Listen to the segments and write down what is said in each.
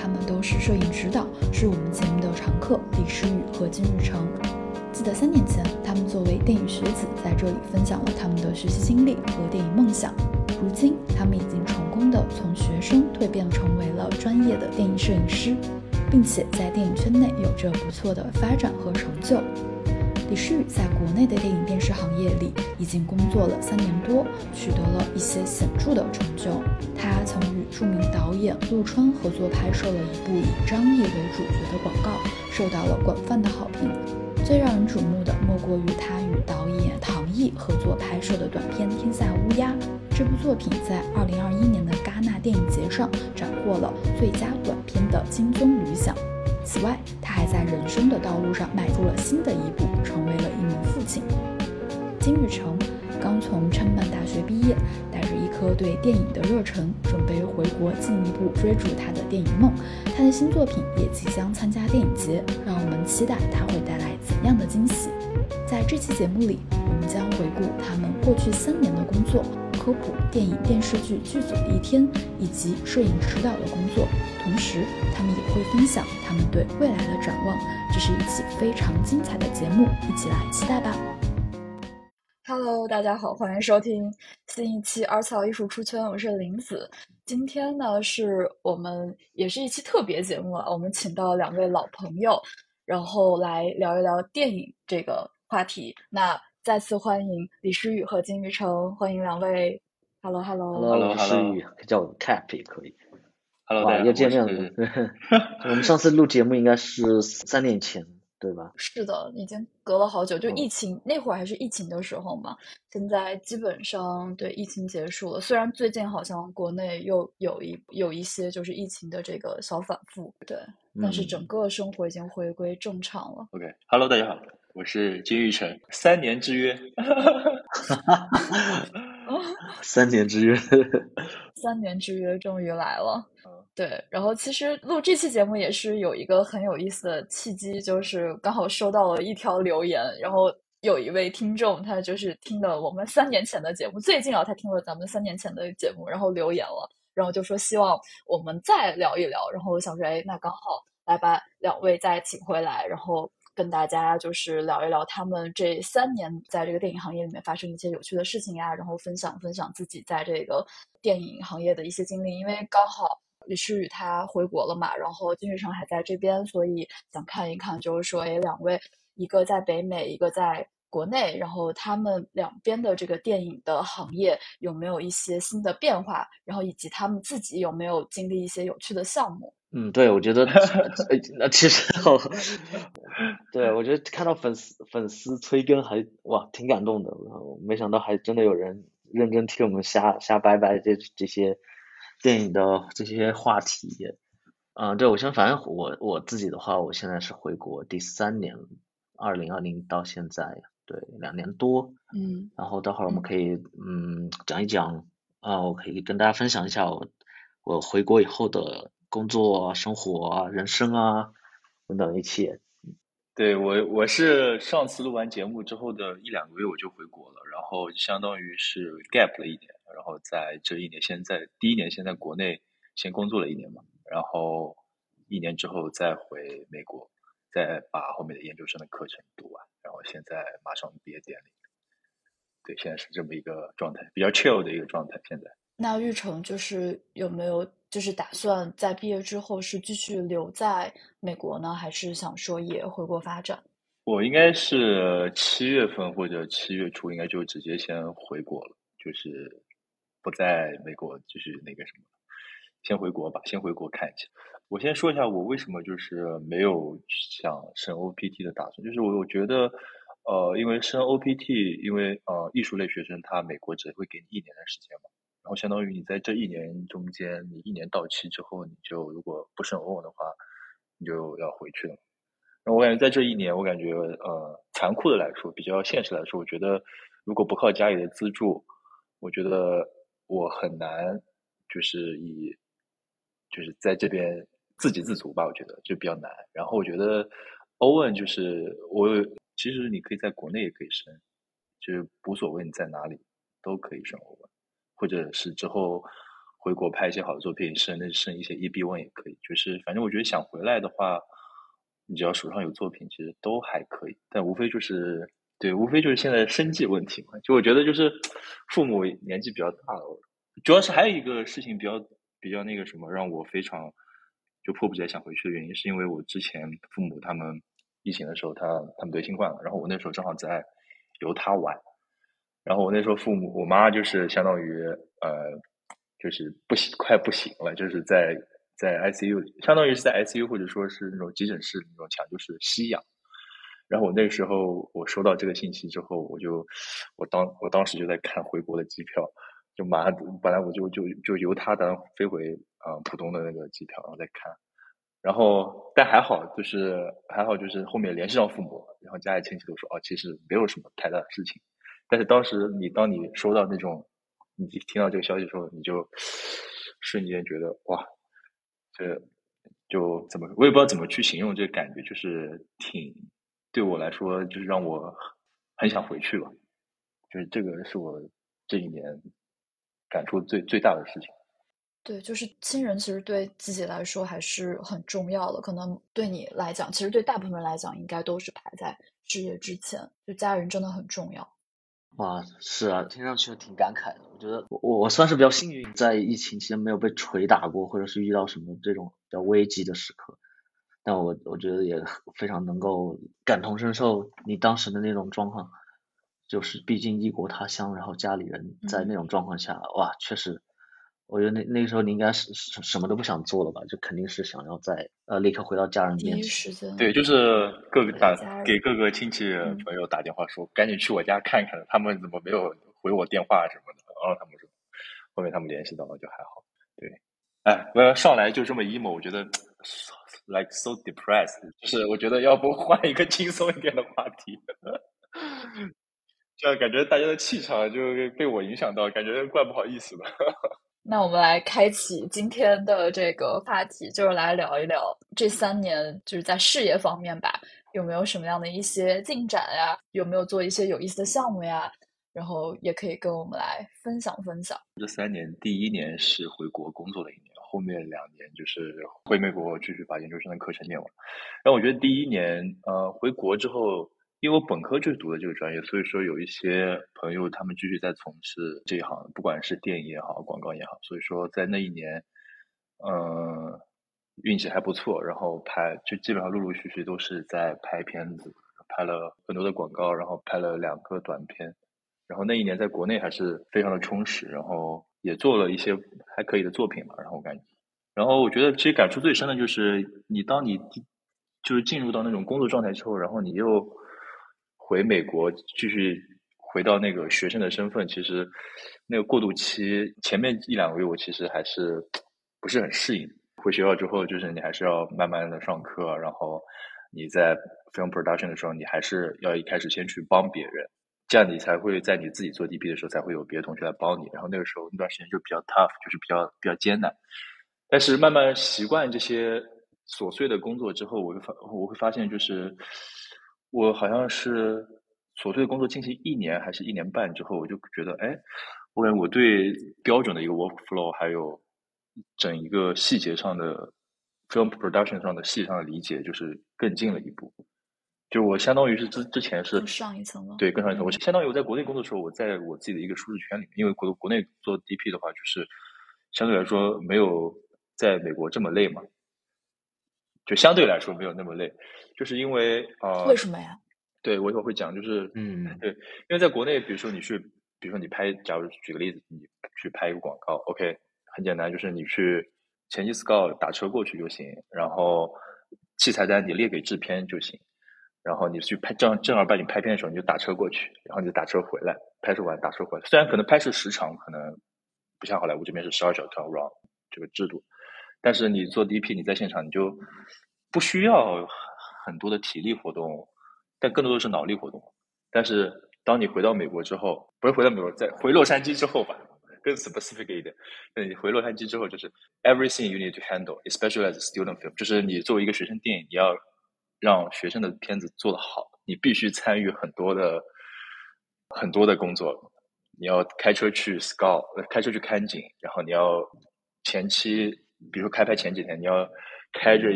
他们都是摄影指导，是我们节目的常客李诗雨和金日成。记得三年前，他们作为电影学子在这里分享了他们的学习经历和电影梦想。如今，他们已经成功的从学生蜕变成为了专业的电影摄影师，并且在电影圈内有着不错的发展和成就。李诗雨在国内的电影电视行业里已经工作了三年多，取得了一些显著的成就。他曾与著名导演陆川合作拍摄了一部以张译为主角的广告，受到了广泛的好评。最让人瞩目的莫过于他与导演唐毅合作拍摄的短片《天下乌鸦》。这部作品在2021年的戛纳电影节上斩获了最佳短片的金棕榈奖。此外，还在人生的道路上迈出了新的一步，成为了一名父亲。金宇成刚从昌曼大学毕业，带着一颗对电影的热忱，准备回国进一步追逐他的电影梦。他的新作品也即将参加电影节，让我们期待他会带来怎样的惊喜。在这期节目里，我们将回顾他们过去三年的工作。科普电影电视剧剧组的一天，以及摄影指导的工作。同时，他们也会分享他们对未来的展望。这是一期非常精彩的节目，一起来期待吧！Hello，大家好，欢迎收听新一期《二草艺术出圈》，我是林子。今天呢，是我们也是一期特别节目啊，我们请到两位老朋友，然后来聊一聊电影这个话题。那再次欢迎李诗雨和金玉成，欢迎两位。Hello，Hello，Hello，李诗雨，叫我 Cap 也可以。Hello，又见面了。我们上次录节目应该是三年前，对吧？是的，已经隔了好久，就疫情那会儿还是疫情的时候嘛。现在基本上对疫情结束了，虽然最近好像国内又有一有一些就是疫情的这个小反复，对，但是整个生活已经回归正常了。OK，Hello，大家好。我是金玉成，三年之约，三年之约，三年之约终于来了。对，然后其实录这期节目也是有一个很有意思的契机，就是刚好收到了一条留言，然后有一位听众，他就是听了我们三年前的节目，最近啊，他听了咱们三年前的节目，然后留言了，然后就说希望我们再聊一聊，然后我想说，哎，那刚好来把两位再请回来，然后。跟大家就是聊一聊他们这三年在这个电影行业里面发生一些有趣的事情呀，然后分享分享自己在这个电影行业的一些经历。因为刚好李诗雨他回国了嘛，然后金宇成还在这边，所以想看一看，就是说，哎，两位一个在北美，一个在国内，然后他们两边的这个电影的行业有没有一些新的变化，然后以及他们自己有没有经历一些有趣的项目。嗯，对，我觉得，那其实，对我觉得看到粉丝粉丝催更还哇挺感动的，没想到还真的有人认真听我们瞎瞎掰掰这这些电影的这些话题，啊，对我先反正我我自己的话，我现在是回国第三年，二零二零到现在，对两年多，嗯，然后待会儿我们可以嗯讲一讲，啊，我可以跟大家分享一下我我回国以后的。工作、生活啊、人生啊等等一切。对我，我是上次录完节目之后的一两个月我就回国了，然后相当于是 gap 了一年，然后在这一年先在第一年先在国内先工作了一年嘛，然后一年之后再回美国，再把后面的研究生的课程读完，然后现在马上毕业典礼。对，现在是这么一个状态，比较 chill 的一个状态。现在。那玉成就是有没有就是打算在毕业之后是继续留在美国呢，还是想说也回国发展？我应该是七月份或者七月初，应该就直接先回国了，就是不在美国继续那个什么，先回国吧，先回国看一下。我先说一下我为什么就是没有想升 OPT 的打算，就是我我觉得，呃，因为升 OPT，因为呃艺术类学生他美国只会给你一年的时间嘛。然后相当于你在这一年中间，你一年到期之后，你就如果不审欧的话，你就要回去了。那我感觉在这一年，我感觉呃，残酷的来说，比较现实来说，我觉得如果不靠家里的资助，我觉得我很难就是以就是在这边自给自足吧。我觉得就比较难。然后我觉得欧文就是我其实你可以在国内也可以申，就是无所谓你在哪里都可以申欧文。或者是之后回国拍一些好的作品，升那升一些 EB one 也可以。就是反正我觉得想回来的话，你只要手上有作品，其实都还可以。但无非就是对，无非就是现在生计问题嘛。就我觉得就是父母年纪比较大了，主要是还有一个事情比较比较那个什么，让我非常就迫不及待想回去的原因，是因为我之前父母他们疫情的时候，他他们得新冠了，然后我那时候正好在由他玩，然后我那时候父母我妈就是相当于呃。就是不行，快不行了，就是在在 ICU，相当于是在 ICU，或者说是那种急诊室那种抢，救室吸氧。然后我那个时候我收到这个信息之后，我就我当我当时就在看回国的机票，就马上本来我就就就由他当飞回啊浦东的那个机票，然后再看。然后但还好，就是还好，就是后面联系上父母，然后家里亲戚都说哦，其实没有什么太大的事情。但是当时你当你收到那种。你听到这个消息的时候，你就瞬间觉得哇，这就怎么我也不知道怎么去形容这个感觉，就是挺对我来说，就是让我很想回去吧。就是这个是我这一年感触最最大的事情。对，就是亲人其实对自己来说还是很重要的，可能对你来讲，其实对大部分人来讲，应该都是排在事业之前。就家人真的很重要。哇，是啊，听上去挺感慨的。我觉得我我算是比较幸运，在疫情期间没有被捶打过，或者是遇到什么这种比较危机的时刻。但我我觉得也非常能够感同身受你当时的那种状况，就是毕竟异国他乡，然后家里人在那种状况下，哇，确实。我觉得那那个时候你应该是什什么都不想做了吧？就肯定是想要在呃立刻回到家人面前。对，就是各个打给各个亲戚朋友打电话说，赶紧去我家看看，他们怎么没有回我电话什么的。然后他们说，后面他们联系到了就还好。对，哎，我要上来就这么 emo，我觉得 like so depressed，就是我觉得要不换一个轻松一点的话题，这样感觉大家的气场就被我影响到，感觉怪不好意思的。那我们来开启今天的这个话题，就是来聊一聊这三年，就是在事业方面吧，有没有什么样的一些进展呀？有没有做一些有意思的项目呀？然后也可以跟我们来分享分享。这三年，第一年是回国工作的一年，后面两年就是回美国继续把研究生的课程念完。然后我觉得第一年，呃，回国之后。因为我本科就是读的这个专业，所以说有一些朋友他们继续在从事这一行，不管是电影也好，广告也好。所以说在那一年，嗯，运气还不错，然后拍就基本上陆陆续续都是在拍片子，拍了很多的广告，然后拍了两个短片。然后那一年在国内还是非常的充实，然后也做了一些还可以的作品嘛。然后我感觉，然后我觉得其实感触最深的就是你当你就是进入到那种工作状态之后，然后你又。回美国继续回到那个学生的身份，其实那个过渡期前面一两个月，我其实还是不是很适应。回学校之后，就是你还是要慢慢的上课，然后你在 film production 的时候，你还是要一开始先去帮别人，这样你才会在你自己做 DP 的时候，才会有别的同学来帮你。然后那个时候那段时间就比较 tough，就是比较比较艰难。但是慢慢习惯这些琐碎的工作之后，我会发我会发现就是。我好像是琐碎的工作进行一年还是一年半之后，我就觉得，哎，我感觉我对标准的一个 workflow 还有整一个细节上的 film production 上的细节上的理解，就是更进了一步。就我相当于是之之前是上一层了，对，更上一层。我相当于我在国内工作的时候，我在我自己的一个舒适圈里面，因为国国内做 DP 的话，就是相对来说没有在美国这么累嘛。就相对来说没有那么累，就是因为啊，为什么呀？对我一会儿会讲，就是嗯，对，因为在国内，比如说你去，比如说你拍，假如举个例子，你去拍一个广告，OK，很简单，就是你去前期 scout 打车过去就行，然后器材单你列给制片就行，然后你去拍正正儿八经拍片的时候，你就打车过去，然后你就打车回来，拍摄完打车回来。虽然可能拍摄时长可能不像好莱坞这边是十二小时 run 这个制度。但是你做 DP，你在现场你就不需要很多的体力活动，但更多的是脑力活动。但是当你回到美国之后，不是回到美国，在回洛杉矶之后吧，更 specific 一点，那你回洛杉矶之后，就是 everything you need to handle，especially as student film，就是你作为一个学生电影，你要让学生的片子做得好，你必须参与很多的很多的工作。你要开车去 scout，开车去看景，然后你要。前期，比如说开拍前几天，你要开着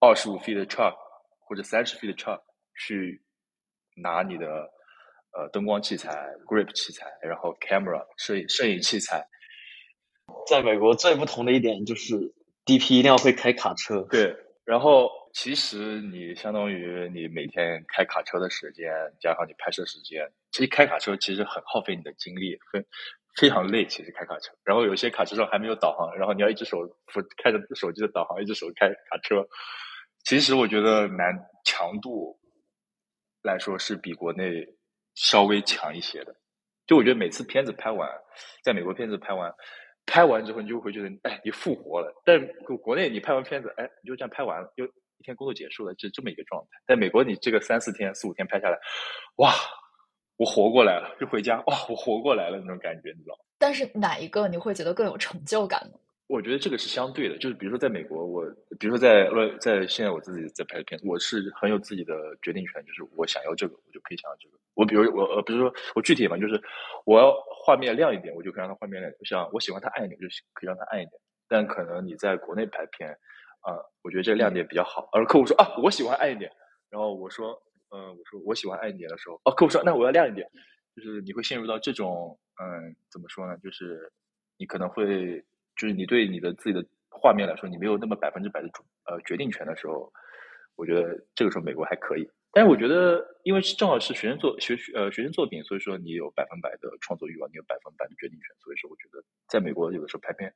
二十五 feet 的 truck 或者三十 feet 的 truck 去拿你的呃灯光器材、grip 器材，然后 camera 摄影摄影器材。在美国最不同的一点就是 DP 一定要会开卡车。对，然后其实你相当于你每天开卡车的时间加上你拍摄时间，其实开卡车其实很耗费你的精力，非非常累。其实开卡车，然后有些卡车上还没有导航，然后你要一只手扶开着手机的导航，一只手开卡车。其实我觉得难强度来说是比国内稍微强一些的。就我觉得每次片子拍完，在美国片子拍完。拍完之后，你就会觉得，哎，你复活了。但国内你拍完片子，哎，你就这样拍完了，就一天工作结束了，就这么一个状态。在美国，你这个三四天、四五天拍下来，哇，我活过来了，就回家，哇，我活过来了那种感觉，你知道吗？但是哪一个你会觉得更有成就感呢？我觉得这个是相对的，就是比如说在美国，我比如说在呃在现在我自己在拍的片子，我是很有自己的决定权，就是我想要这个，我就可以想要这个。我比如我呃，比如说我具体嘛，就是我要画面亮一点，我就可以让它画面亮；像我喜欢它暗一点，就可以让它暗一点。但可能你在国内拍片，啊，我觉得这个亮点比较好，而客户说啊，我喜欢暗一点，然后我说，嗯，我说我喜欢暗一点的时候，哦，客户说那我要亮一点，就是你会陷入到这种，嗯，怎么说呢？就是你可能会，就是你对你的自己的画面来说，你没有那么百分之百的主呃决定权的时候，我觉得这个时候美国还可以。但是我觉得，因为正好是学生作学呃学生作品，所以说你有百分百的创作欲望，你有百分百的决定权。所以说，我觉得在美国有的时候拍片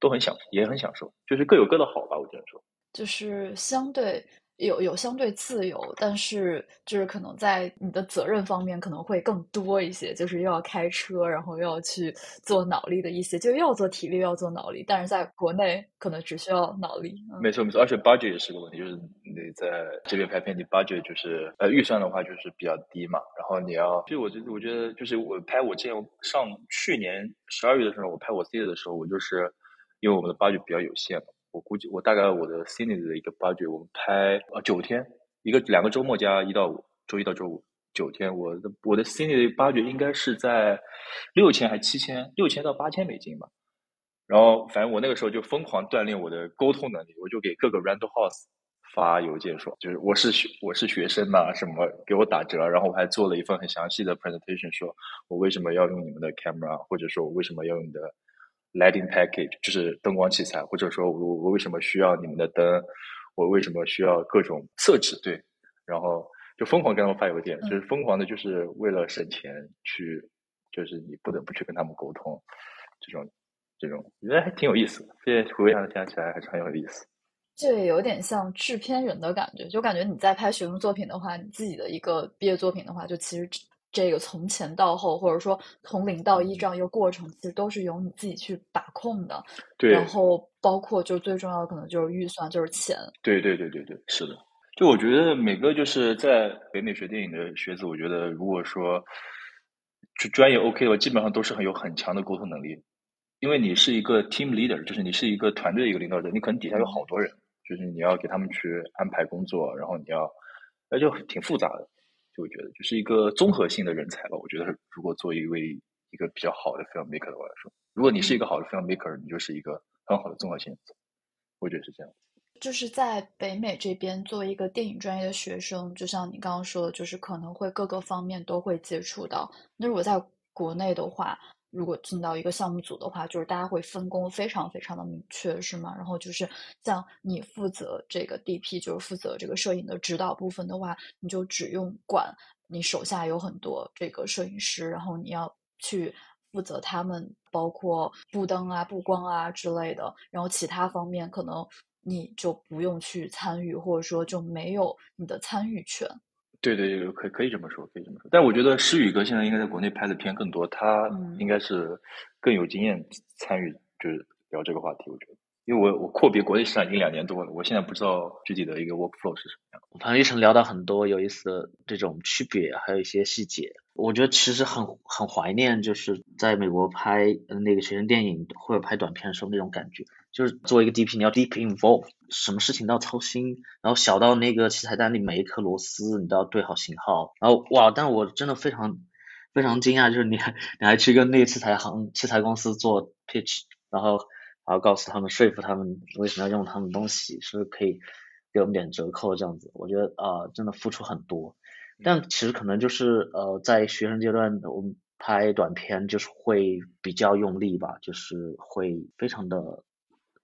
都很享，也很享受，就是各有各的好吧。我只能说，就是相对。有有相对自由，但是就是可能在你的责任方面可能会更多一些，就是又要开车，然后又要去做脑力的一些，就又要做体力，又要做脑力。但是在国内可能只需要脑力。没错没错，而且 budget 也是个问题，就是你在这边拍片，你 budget 就是呃预算的话就是比较低嘛。然后你要，其实我觉得我觉得就是我拍我之前上去年十二月的时候，我拍我 C 的时候，我就是因为我们的 budget 比较有限嘛。我估计我大概我的 c i n e 的一个 budget，我们拍呃九天，一个两个周末加一到五，周一到周五九天，我的我的 c i n e 的 budget 应该是在六千还七千，六千到八千美金吧。然后反正我那个时候就疯狂锻炼我的沟通能力，我就给各个 rental house 发邮件说，就是我是学我是学生呐，什么给我打折，然后我还做了一份很详细的 presentation，说我为什么要用你们的 camera，或者说我为什么要用你的。Lighting package 就是灯光器材，或者说我我为什么需要你们的灯，我为什么需要各种色纸，对，然后就疯狂跟他们发邮件，就是疯狂的，就是为了省钱去，就是你不得不去跟他们沟通，这种这种，我觉得还挺有意思的，现在回想想起来还是很有意思。这有点像制片人的感觉，就感觉你在拍学生作品的话，你自己的一个毕业作品的话，就其实。这个从前到后，或者说从零到一这样一个过程，其实都是由你自己去把控的。对。然后包括就最重要的可能就是预算，就是钱。对对对对对，是的。就我觉得每个就是在北美学电影的学子，我觉得如果说就专业 OK 的话，基本上都是很有很强的沟通能力。因为你是一个 team leader，就是你是一个团队的一个领导者，你可能底下有好多人，就是你要给他们去安排工作，然后你要那就挺复杂的。就我觉得就是一个综合性的人才吧。我觉得如果作为一位一个比较好的 filmmaker 的话来说，如果你是一个好的 filmmaker，你就是一个很好的综合性。我觉得是这样。就是在北美这边，作为一个电影专业的学生，就像你刚刚说的，就是可能会各个方面都会接触到。那如果在国内的话，如果进到一个项目组的话，就是大家会分工非常非常的明确，是吗？然后就是像你负责这个 DP，就是负责这个摄影的指导部分的话，你就只用管你手下有很多这个摄影师，然后你要去负责他们，包括布灯啊、布光啊之类的。然后其他方面可能你就不用去参与，或者说就没有你的参与权。对对，可可以这么说，可以这么说。但我觉得诗雨哥现在应该在国内拍的片更多，他应该是更有经验参与，就是聊这个话题。我觉得，因为我我阔别国内市场已经两年多了，我现在不知道具体的一个 workflow 是什么样。我们一程聊到很多有意思的这种区别，还有一些细节。我觉得其实很很怀念，就是在美国拍那个学生电影或者拍短片的时候那种感觉。就是作为一个 DP，你要 deep involve，什么事情都要操心，然后小到那个器材单里每一颗螺丝你都要对好型号，然后哇，但我真的非常非常惊讶，就是你还你还去跟那个器材行器材公司做 pitch，然后然后告诉他们说服他们为什么要用他们东西，是不是可以给我们点折扣这样子。我觉得啊、真的付出很多，但其实可能就是呃在学生阶段我们拍短片就是会比较用力吧，就是会非常的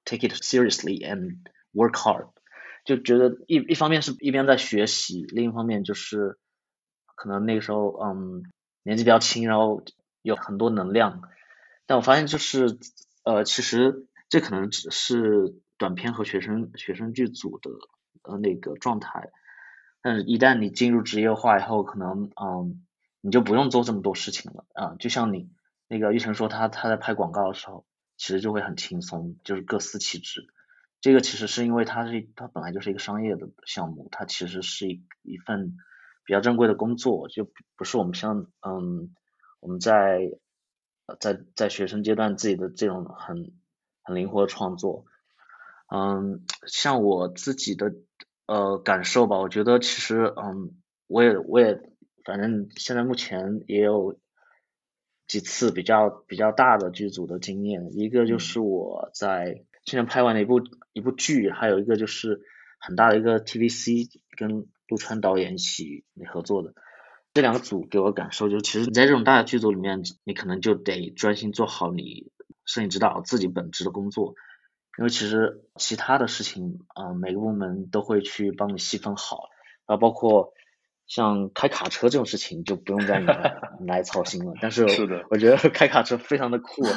take it seriously and work hard，就觉得一一方面是一边在学习，另一方面就是可能那个时候嗯年纪比较轻，然后有很多能量，但我发现就是呃其实这可能只是短片和学生学生剧组的呃那个状态，但是一旦你进入职业化以后，可能嗯你就不用做这么多事情了啊、就像你那个玉成说他他在拍广告的时候，其实就会很轻松，就是各司其职。这个其实是因为它是它本来就是一个商业的项目，它其实是一一份比较正规的工作，就不是我们像嗯我们在在在学生阶段自己的这种很很灵活的创作，嗯，像我自己的呃感受吧，我觉得其实嗯我也我也反正现在目前也有几次比较比较大的剧组的经验，一个就是我在去年拍完的一部一部剧，还有一个就是很大的一个 TVC 跟陆川导演一起合作的。这两个组给我的感受就是，其实你在这种大的剧组里面，你可能就得专心做好你摄影指导自己本职的工作，因为其实其他的事情，嗯、每个部门都会去帮你细分好，然后包括像开卡车这种事情就不用再你 来操心了。但是是的我觉得开卡车非常的酷啊，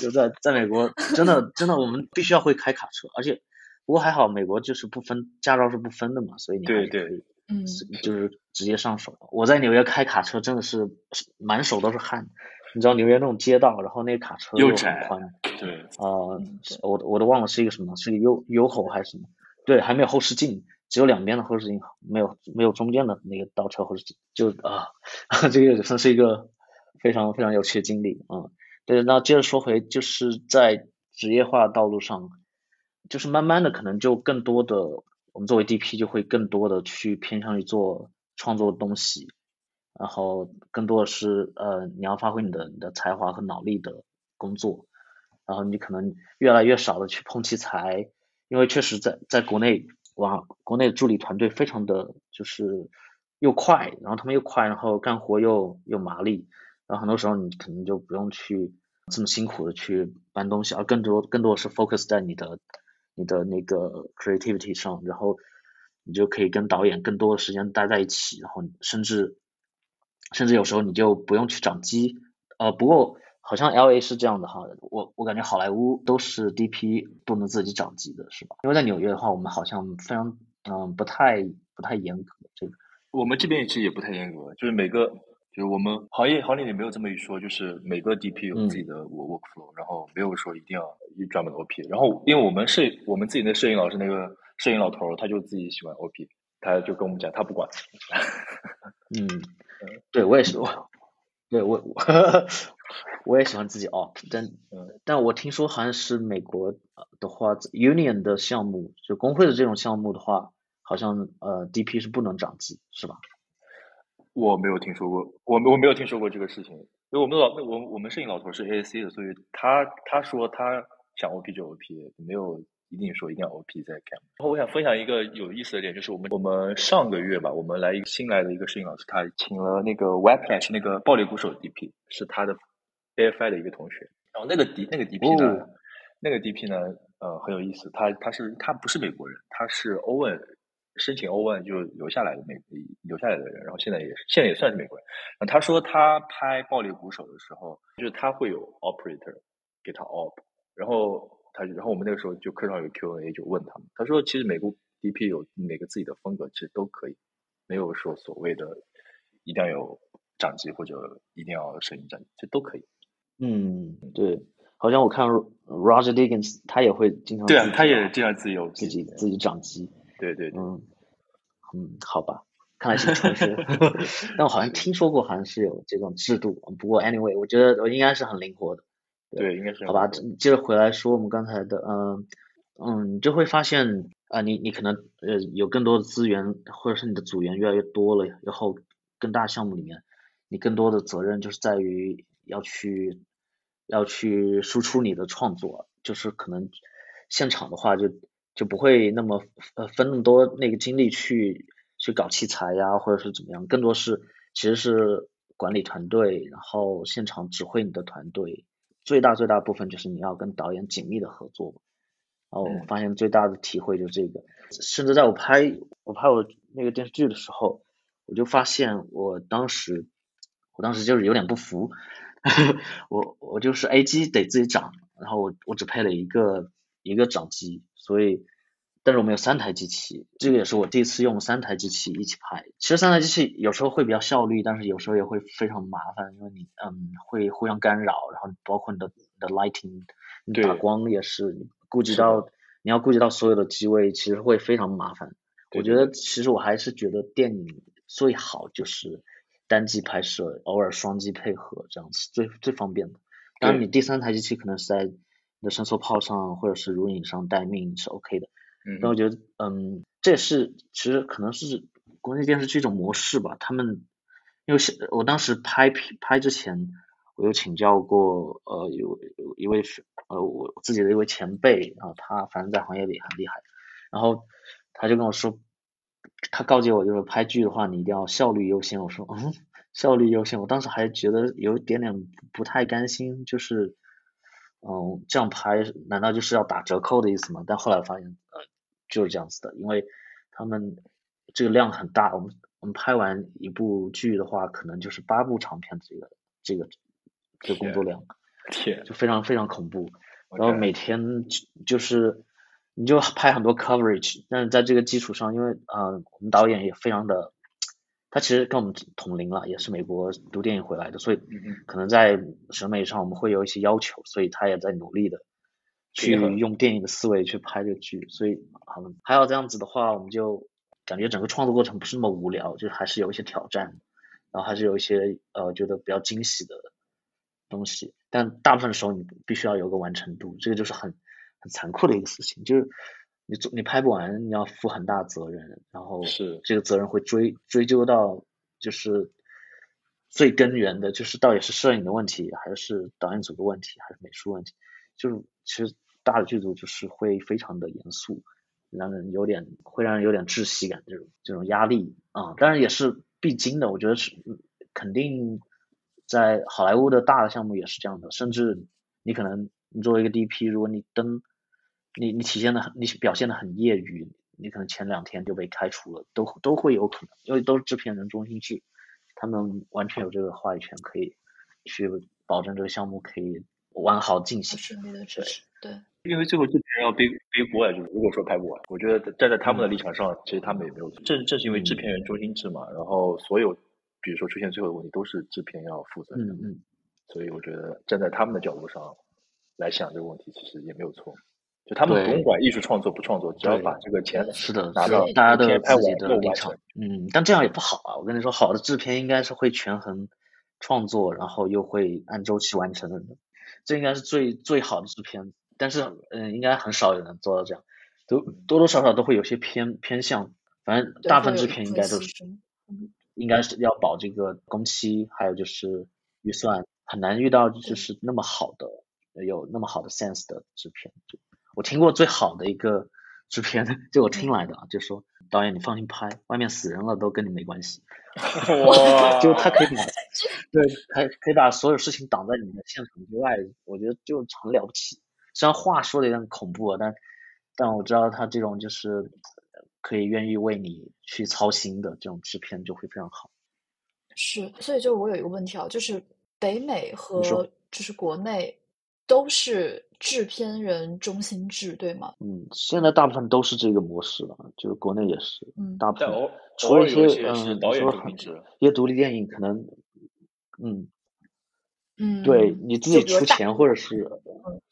就在在美国，真的真的我们必须要会开卡车，而且不过还好美国就是不分驾照是不分的嘛，所以你还对对可以嗯就是直接上手。我在纽约开卡车真的是满手都是汗，你知道纽约那种街道，然后那个卡车又很宽，对，呃嗯对，我我都忘了是一个什么，是一个 U U 吼还是什么？对，还没有后视镜，只有两边的后视镜，没有没有中间的那个倒车后视镜，就啊，这个也算是一个非常非常有趣的经历啊、嗯。对，那接着说回，就是在职业化道路上，就是慢慢的可能就更多的，我们作为 DP 就会更多的去偏向于做创作的东西，然后更多的是呃你要发挥你的你的才华和脑力的工作，然后你可能越来越少的去碰器材，因为确实在在国内哇，国内助理团队非常的就是又快，然后他们又快，然后干活又又麻利，然后很多时候你可能就不用去这么辛苦的去搬东西，而更多更多的是 focus 在你的你的那个 creativity 上，然后你就可以跟导演更多的时间待在一起，然后甚至甚至有时候你就不用去掌机，呃，不过好像 L A 是这样的哈，我我感觉好莱坞都是 D P 不能自己掌机的是吧？因为在纽约的话，我们好像非常嗯、不太不太严格这个。我们这边其实也不太严格，就是每个就是我们行业行业里没有这么一说，就是每个 DP 有嗯自己的 work workflow，、然后没有说一定要一专门的 OP。然后因为我们摄我们自己的摄影老师那个摄影老头，他就自己喜欢 OP，他就跟我们讲他不管。嗯，对我也是，我对我我 我也喜欢自己 op，但嗯但我听说好像是美国呃的话，union 的项目就工会的这种项目的话，好像呃 DP 是不能涨级是吧？我没有听说过，我我没有听说过这个事情，因为我们老我我们摄影老头是 AAC 的，所以他他说他想 OP 就 OP，没有一定说一定要 OP 在干。然后我想分享一个有意思的点，就是我们我们上个月吧，我们来一个新来的一个摄影老师，他请了那个 Whiplash 那个暴力鼓手 DP，是他的 AFI 的一个同学。然后那个 D 那个 DP 呢，哦那个 DP 呢，呃，很有意思，他他是他不是美国人，他是欧文申请欧文就留下来的美留下来的人，然后现在也是现在也算是美国人。然后他说他拍暴力鼓手的时候，就是他会有 operator 给他 op，然后他然后我们那个时候就课上有 Q&A 就问他们，他说其实每个 DP 有每个自己的风格，其实都可以，没有说所谓的一定要有掌机或者一定要摄影掌机，这都可以。嗯，对，好像我看 Roger Diggins 他也会经常对啊他也经常自己有自己自己掌机，对对对，嗯嗯，好吧，看来是传说，但我好像听说过，好像是有这种制度。不过 anyway，我觉得我应该是很灵活的。对，应该是好吧，接着回来说我们刚才的，嗯嗯，你就会发现啊、你你可能呃有更多的资源，或者是你的组员越来越多了，然后更大项目里面，你更多的责任就是在于要去要去输出你的创作，就是可能现场的话就就不会那么呃分那么多那个精力去去搞器材呀，或者是怎么样，更多是其实是管理团队，然后现场指挥你的团队，最大最大部分就是你要跟导演紧密的合作。然后我发现最大的体会就是这个，甚至在我拍我拍我那个电视剧的时候，我就发现我当时我当时就是有点不服，我我就是 A 机得自己长，然后我我只配了一个一个掌机，所以但是我们有三台机器，这个也是我第一次用三台机器一起拍。其实三台机器有时候会比较效率，但是有时候也会非常麻烦，因为你嗯会互相干扰，然后包括你的你的 lighting，你打光也是。顾及到你要顾及到所有的机位，其实会非常麻烦。我觉得其实我还是觉得电影最好就是单机拍摄，偶尔双机配合这样子最最方便的。当然你第三台机器可能是在你的伸缩炮上或者是如影上待命是 OK 的。嗯。但我觉得嗯这也是其实可能是国内电视剧一种模式吧。他们因为是我当时拍拍之前。我有请教过，呃，有有一位是呃我自己的一位前辈啊，他反正在行业里很厉害，然后他就跟我说，他告诫我就是拍剧的话，你一定要效率优先。我说嗯，效率优先，我当时还觉得有一点点不太甘心，就是嗯这样拍难道就是要打折扣的意思吗？但后来发现呃就是这样子的，因为他们这个量很大，我们我们拍完一部剧的话，可能就是八部长片这个这个。这个工作量，天，就非常非常恐怖。然后每天就是你就拍很多 coverage，但是在这个基础上，因为啊，我们导演也非常的，他其实跟我们同龄了，也是美国读电影回来的，所以可能在审美上我们会有一些要求，所以他也在努力的去用电影的思维去拍这个剧。所以好还有这样子的话，我们就感觉整个创作过程不是那么无聊，就是还是有一些挑战，然后还是有一些呃觉得比较惊喜的。东西，但大部分时候你必须要有个完成度，这个就是很很残酷的一个事情，就是你做你拍不完，你要负很大责任，然后是这个责任会追追究到就是最根源的，就是到底是摄影的问题，还是导演组的问题，还是美术问题，就是其实大的剧组就是会非常的严肃，让人有点会让人有点窒息感这种这种压力啊，当然也是必经的，我觉得是肯定。在好莱坞的大的项目也是这样的，甚至你可能你作为一个 DP，如果你登你你体现的很你表现的很业余，你可能前两天就被开除了，都都会有可能，因为都是制片人中心制，他们完全有这个话语权，可以去保证这个项目可以完好进行。顺利的支持，对。因为最后制片人要背背锅呀，就是如果说拍不完，我觉得站在他们的立场上，其实他们也没有正正是因为制片人中心制嘛，然后所有。比如说出现最后的问题，都是制片要负责任。嗯嗯。所以我觉得站在他们的角度上来想这个问题，其实也没有错。就他们不用管艺术创作不创作，只要把这个钱是的拿到，大家都有自己的立场。嗯，但这样也不好啊！我跟你说，好的制片应该是会权衡创作，然后又会按周期完成的。这应该是最最好的制片。但是嗯，应该很少有人做到这样，都多多少少都会有些偏偏向。反正大部分制片应该都是。应该是要保这个工期，还有就是预算，很难遇到就是那么好的有那么好的 sense 的制片。我听过最好的一个制片，就我听来的啊，就说导演你放心拍，外面死人了都跟你没关系。哇！就他可以把 对，可以可以把所有事情挡在你的现场之外，我觉得就很了不起。虽然话说的有点恐怖，但但我知道他这种就是。可以愿意为你去操心的这种制片就会非常好。是，所以就我有一个问题啊，就是北美和就是国内都是制片人中心制，对吗？嗯，现在大部分都是这个模式了，就是国内也是，嗯，大部分除了一些嗯，导演说中心制，一些独立电影可能，嗯嗯，对你自己出钱或者是，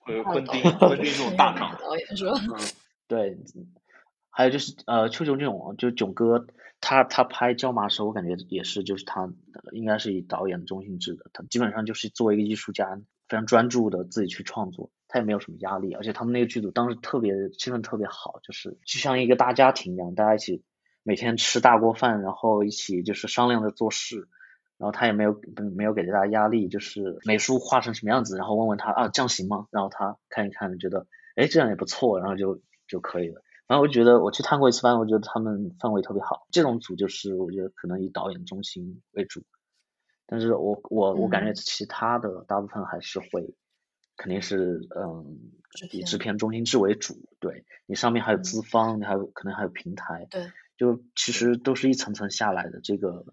呃，昆汀，昆汀这种大 厂导演是吧？嗯，对。还有就是呃，邱炯炯，就囧哥，他他拍《椒麻》时候，我感觉也是，就是他应该是以导演中心制的，他基本上就是作为一个艺术家，非常专注的自己去创作，他也没有什么压力，而且他们那个剧组当时特别气氛特别好，就是就像一个大家庭一样，大家一起每天吃大锅饭，然后一起就是商量着做事，然后他也没有没有给大家压力，就是美术画成什么样子，然后问问他啊这样行吗？然后他看一看，觉得哎这样也不错，然后就就可以了。然后我就觉得我去探过一次班，我觉得他们氛围特别好。这种组就是我觉得可能以导演中心为主，但是我我我感觉其他的大部分还是会肯定是嗯以制片中心制为主。对你上面还有资方，你还有可能还有平台，对，就其实都是一层层下来的这个。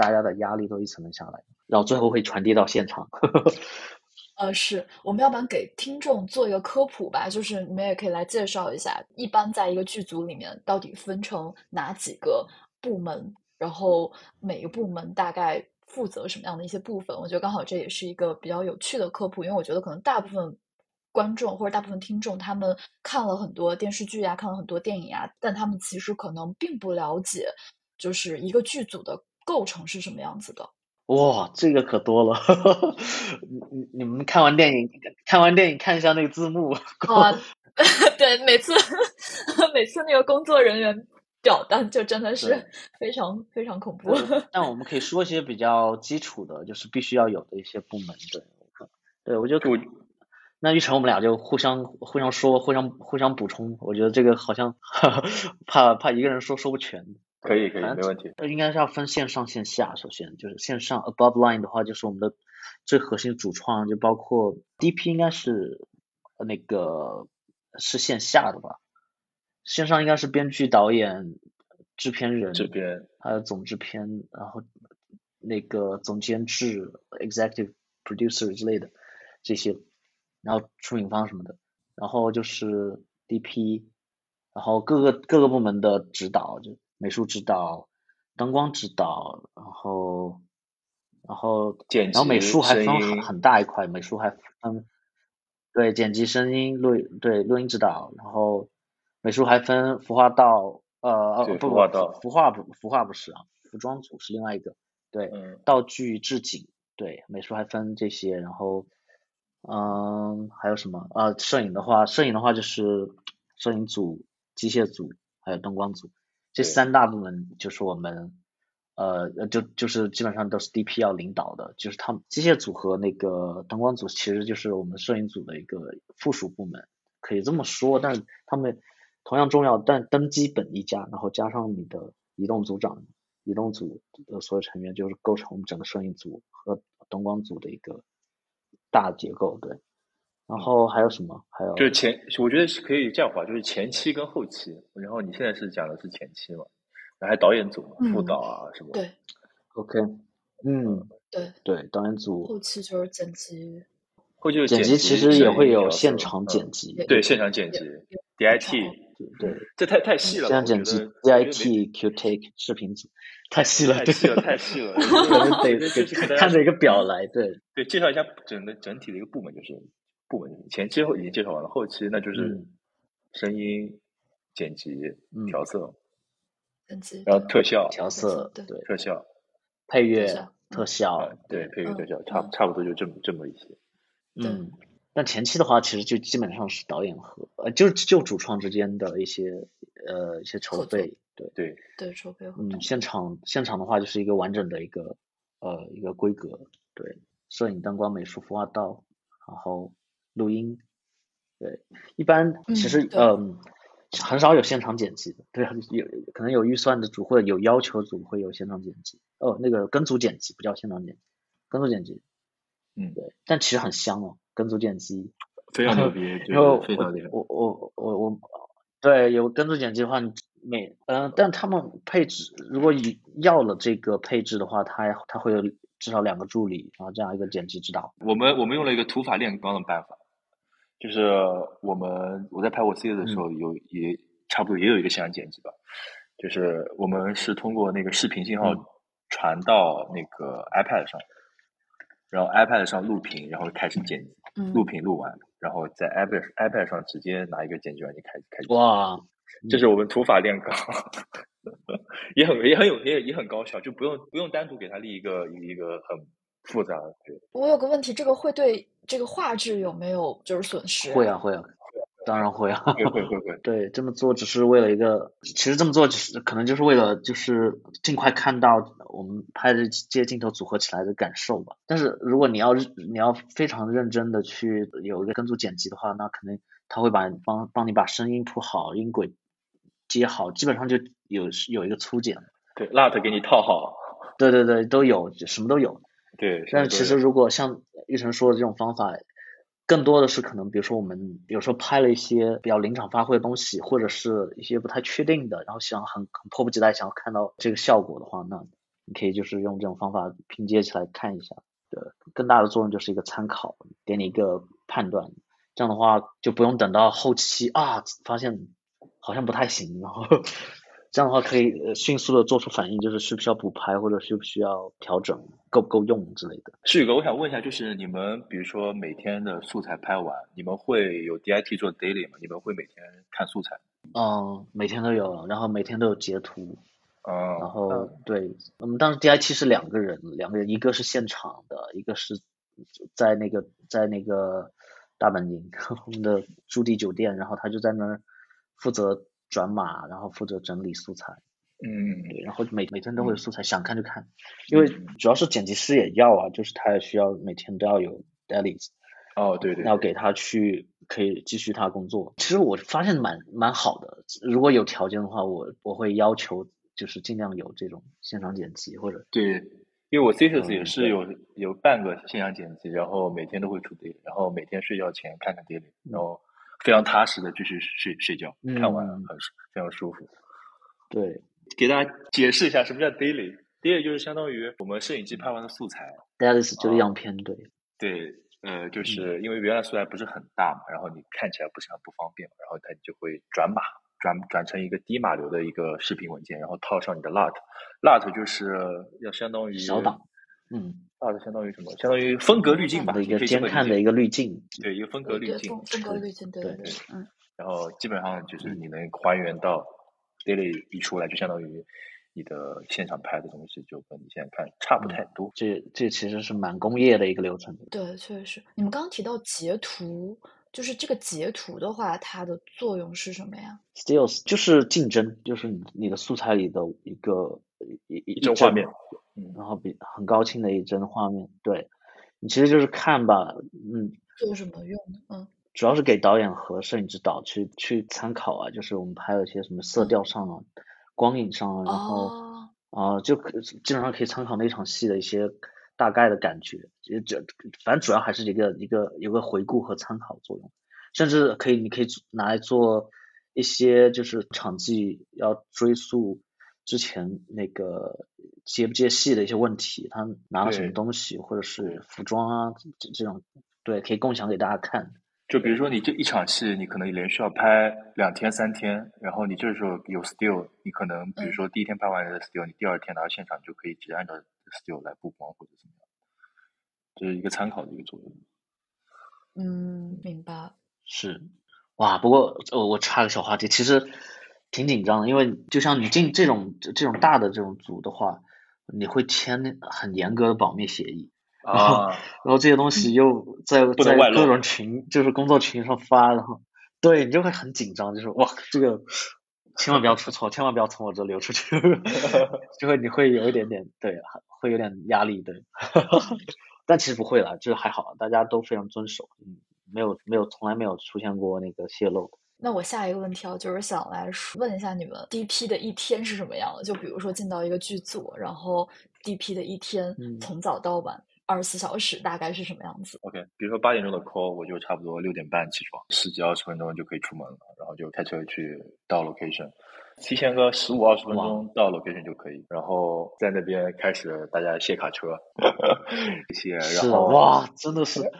大家的压力都一层层下来，然后最后会传递到现场。呃，是我们要不然给听众做一个科普吧，就是你们也可以来介绍一下，一般在一个剧组里面到底分成哪几个部门，然后每个部门大概负责什么样的一些部分。我觉得刚好这也是一个比较有趣的科普，因为我觉得可能大部分观众或者大部分听众他们看了很多电视剧啊，看了很多电影啊，但他们其实可能并不了解，就是一个剧组的。构成是什么样子的？哇，这个可多了。你你你们看完电影，看完电影看一下那个字幕。啊，对，每次每次那个工作人员表单就真的是非常非常恐怖。但我们可以说一些比较基础的，就是必须要有的一些部门。对，对我觉得那玉成，我们俩就互相互相说，互相互相补充。我觉得这个好像 怕怕一个人说说不全。可以可以，没问题。应该是要分线上线下，首先就是线上 above line 的话，就是我们的最核心主创，就包括 DP 应该是那个是线下的吧？线上应该是编剧、导演、制片人、制片，还有总制片，然后那个总监制、executive producer 之类的这些，然后出品方什么的，然后就是 DP，然后各个各个部门的指导就。美术指导、灯光指导，然后，然后，然后美术还分很很大一块，美术还分，对，剪辑、声音、录，对，录音指导，然后美术还分服化道，呃，不不，服化不，服化不是啊，服装组是另外一个，对，道具置景，对，美术还分这些，然后，嗯，还有什么？呃，摄影的话，摄影的话就是摄影组、机械组还有灯光组。这三大部门就是我们，呃，就就是基本上都是 DP 要领导的，就是他们机械组和那个灯光组其实就是我们摄影组的一个附属部门，可以这么说，但他们同样重要，但登基本一家，然后加上你的移动组长、移动组的所有成员，就是构成我们整个摄影组和灯光组的一个大结构，对。然后还有什么？还有就是前，我觉得是可以这样划，就是前期跟后期。然后你现在是讲的是前期嘛？然后还导演组、副导啊什么？对，OK，嗯，对对，导演组。后期就是剪辑，后期剪辑其实也会有现场剪辑，对，现场剪辑，DIT，对，这太太细了。现场剪辑，DIT、Q Take 视频组，太细了，太细了，太细了。得看着一个表来，对对，介绍一下整个整体的一个部门就是。部门前期后已经介绍完了，后期那就是声音、剪辑、调色，剪辑，然后特效、调色，对特效、配乐、特效，对配乐特效，差差不多就这么这么一些。嗯，但前期的话，其实就基本上是导演和呃，就就主创之间的一些呃一些筹备，对对对筹备。嗯，现场现场的话就是一个完整的一个呃一个规格，对，摄影、灯光、美术、服化道，然后。录音，对，一般其实嗯很少有现场剪辑的，对，有可能有预算的组或者有要求组会有现场剪辑，哦，那个跟组剪辑不叫现场剪辑，跟组剪辑，嗯，对，但其实很香哦，跟组剪辑，非常牛逼，然后非常厉害，我我我我，对，有跟组剪辑的话，每嗯，但他们配置如果要了这个配置的话，他他会有至少两个助理，然后这样一个剪辑指导。我们我们用了一个土法炼钢的办法。就是我们我在拍我自己的时候，有也差不多也有一个现场剪辑吧。就是我们是通过那个视频信号传到那个 iPad 上，然后 iPad 上录屏，然后开始剪辑，录屏录完，然后在 iPad iPad 上直接拿一个剪辑软件开开。哇，这是我们土法炼钢，也很也很有也也很高效，就不用不用单独给他立一个一个很复杂的。我有个问题，这个会对。这个画质有没有就是损失？会啊会啊，当然会啊，会会会会。对，这么做只是为了一个，其实这么做只是可能就是为了就是尽快看到我们拍的这些镜头组合起来的感受吧。但是如果你要你要非常认真的去有一个跟组剪辑的话，那肯定他会把帮帮你把声音铺好，音轨接好，基本上就有有一个粗剪。对，LUT 给你套好。对对对，都有，什么都有。对。但是其实如果像玉成说的这种方法。更多的是可能，比如说我们有时候拍了一些比较临场发挥的东西，或者是一些不太确定的，然后想很很迫不及待想要看到这个效果的话，那你可以就是用这种方法拼接起来看一下。对，更大的作用就是一个参考，给你一个判断。这样的话就不用等到后期啊，发现好像不太行，然后。这样的话可以迅速的做出反应，就是需不需要补拍或者需不需要调整，够不够用之类的。是宇哥，我想问一下，就是你们比如说每天的素材拍完，你们会有 DIT 做 daily 吗？你们会每天看素材？嗯，每天都有，然后每天都有截图。嗯。然后对，我们当时 DIT 是两个人，两个人，一个是现场的，一个是在那个在那个大本营 我们的驻地酒店，然后他就在那儿负责。转码，然后负责整理素材，嗯，对，然后每每天都会有素材，想看就看，因为主要是剪辑师也要啊，就是他也需要每天都要有 dailies，哦，对对，要给他去可以继续他工作。其实我发现蛮蛮好的，如果有条件的话，我我会要求就是尽量有这种现场剪辑或者对，因为我 Citrus 也是有有半个现场剪辑，然后每天都会出 daily，然后每天睡觉前看看 daily，然后。非常踏实的继续睡睡觉，看完很非常舒服。对，给大家解释一下什么叫 daily。daily 就是相当于我们摄影机拍完的素材。daily 就是样片，对。对，呃，就是因为原来素材不是很大嘛，然后你看起来不是很不方便，然后它就会转码，转转成一个低码流的一个视频文件，然后套上你的 LUT，LUT 就是要相当于小档。嗯，大的相当于什么？相当于风格滤镜吧，一个监看的一个滤镜。对，一个风格滤镜。风格滤镜，对对对，嗯。然后基本上就是你能还原到 daily 一出来，就相当于你的现场拍的东西，就跟你现在看差不太多。这这其实是蛮工业的一个流程。对，确实是。你们刚刚提到截图，就是这个截图的话，它的作用是什么呀？Stills 就是竞争，就是你你的素材里的一个一一种画面。然后比很高清的一帧画面，对。你其实就是看吧，嗯，做什么用的？嗯，主要是给导演和摄影指导去去参考啊，就是我们拍了一些什么色调上啊、光影上啊，然后啊就可基本上可以参考那场戏的一些大概的感觉，也这反正主要还是一个一个有个回顾和参考作用，甚至可以你可以拿来做一些就是场记要追溯。之前那个接不接戏的一些问题，他拿了什么东西，或者是服装啊这这种，对，可以共享给大家看。就比如说你这一场戏，你可能连续要拍两天三天，然后你这时候有 still，你可能比如说第一天拍完的 still，你第二天拿到现场就可以直接按照 still 来布光或者怎么样，这是一个参考的一个作用。嗯，明白。是，哇，不过我我插个小话题，其实。挺紧张的，因为就像你进这种这种大的这种组的话，你会签很严格的保密协议，然后然后这些东西又在在各种群就是工作群上发，然后对你就会很紧张，就是哇这个千万不要出错，千万不要从我这流出去，就会你会有一点点对，会有点压力对，但其实不会啦，就是还好，大家都非常遵守，嗯，没有没有从来没有出现过那个泄露。那我下一个问题啊，就是想来问一下你们 DP 的一天是什么样的？就比如说进到一个剧组，然后 DP 的一天从早到晚二十四小时大概是什么样子？OK，比如说八点钟的 call，我就差不多六点半起床，十几二十分钟就可以出门了，然后就开车去到 location，提前个十五二十分钟到 location 就可以，然后在那边开始大家卸卡车，卸，然后哇，真的是。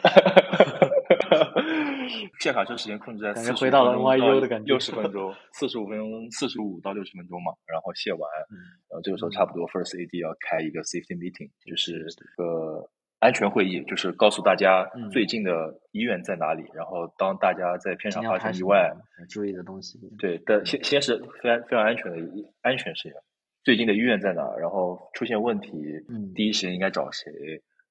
卸卡车时间控制在四十回到了 NYU 的感觉，六十分钟，四十五分钟，四十五到六十分钟嘛。然后卸完，然后这个时候差不多 First AD 要开一个 Safety Meeting，就是个安全会议，就是告诉大家最近的医院在哪里。然后当大家在片场发生意外，注意的东西。对，但先先是非常非常安全的安全事情，最近的医院在哪？然后出现问题，第一时间应该找谁？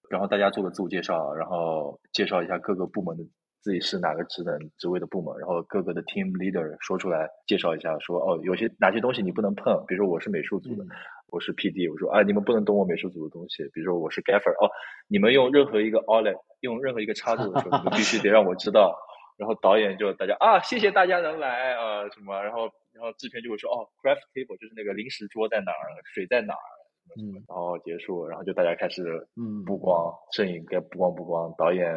然后大家做个自我介绍，然后介绍一下各个部门的。自己是哪个职能职位的部门，然后各个的 team leader 说出来介绍一下，说哦，有些哪些东西你不能碰，比如说我是美术组的，我是 PD，我说啊，你们不能动我美术组的东西，比如说我是 gaffer，哦，你们用任何一个 OLED 用任何一个插座的时候，你们必须得让我知道，然后导演就大家啊，谢谢大家能来啊什么，然后然后制片就会说哦，craft table 就是那个临时桌在哪儿，水在哪儿。嗯，然后结束，然后就大家开始嗯布光，摄影该布光布光，导演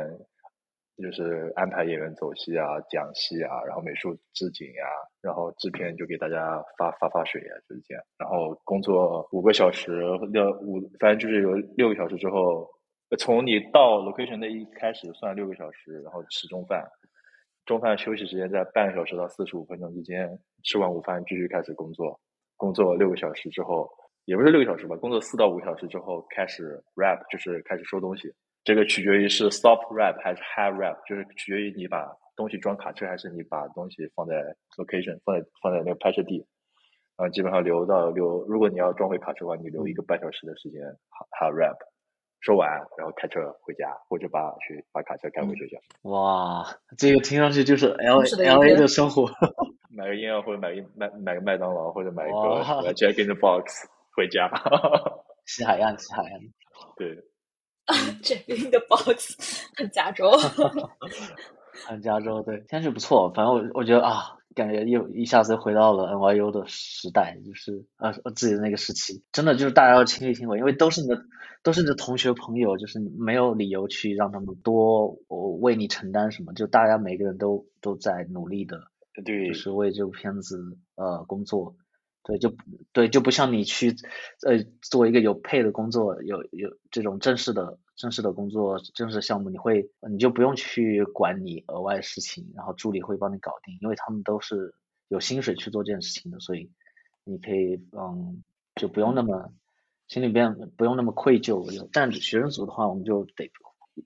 就是安排演员走戏啊、讲戏啊，然后美术置景呀，然后制片就给大家发发发水呀，就是这样。然后工作五个小时，六五反正就是有六个小时之后，从你到 location 那一开始算六个小时，然后吃中饭，中饭休息时间在半个小时到四十五分钟之间，吃完午饭继续开始工作，工作六个小时之后。也不是六个小时吧，工作四到五个小时之后开始 rap，就是开始收东西。这个取决于是 stop wrap 还是 high wrap，就是取决于你把东西装卡车还是你把东西放在 location，放在放在那个拍摄地。然后基本上留到留，如果你要装回卡车的话，你留一个半小时的时间，high wrap，收完然后开车回家，或者把去把卡车开回学校。哇，这个听上去就是 L L A 的生活。买个烟或者买一买买个麦当劳或者买一个 Jack in the Box。回家，西海岸，西海岸，对，这边的包子很加州，很加州，对，天气不错。反正我我觉得啊，感觉又一下子回到了 NYU 的时代，就是呃自己的那个时期，真的就是大家要亲力亲为，因为都是你的都是你的同学朋友，就是你没有理由去让他们多我为你承担什么，就大家每个人都都在努力的，对，就是为这部片子呃工作。对，就对，就不像你去呃做一个有配的工作，有有这种正式的正式的工作，正式项目，你会你就不用去管你额外的事情，然后助理会帮你搞定，因为他们都是有薪水去做这件事情的，所以你可以嗯就不用那么心里边不用那么愧疚。有但学生组的话，我们就得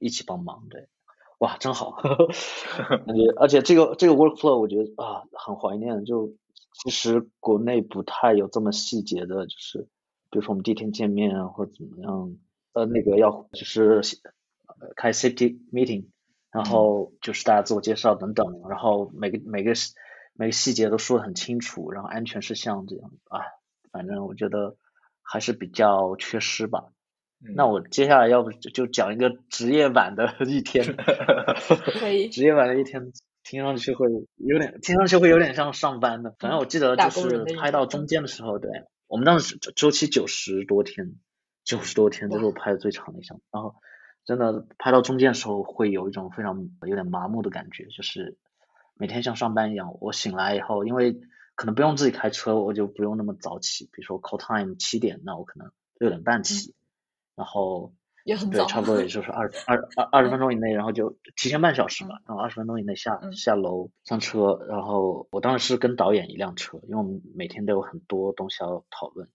一起帮忙，对，哇，真好，而且而且这个这个 workflow 我觉得啊很怀念，就。其实国内不太有这么细节的，就是比如说我们第一天见面啊，或怎么样，呃，那个要就是开 safety meeting，然后就是大家自我介绍等等，然后每个每个每个细节都说的很清楚，然后安全事项这样啊，反正我觉得还是比较缺失吧。那我接下来要不就讲一个职业版的一天，可以，职业版的一天。听上去会有点，听上去会有点像上班的。反正我记得就是拍到中间的时候，对我们当时周期九十多天，九十多天，这是我拍的最长的一项。然后真的拍到中间的时候，会有一种非常有点麻木的感觉，就是每天像上班一样。我醒来以后，因为可能不用自己开车，我就不用那么早起。比如说 call time 七点，那我可能六点半起，然后。对，差不多也就是二二二二十分钟以内，然后就提前半小时吧，然后二十分钟以内下下楼上车，然后我当时是跟导演一辆车，因为我们每天都有很多东西要讨论，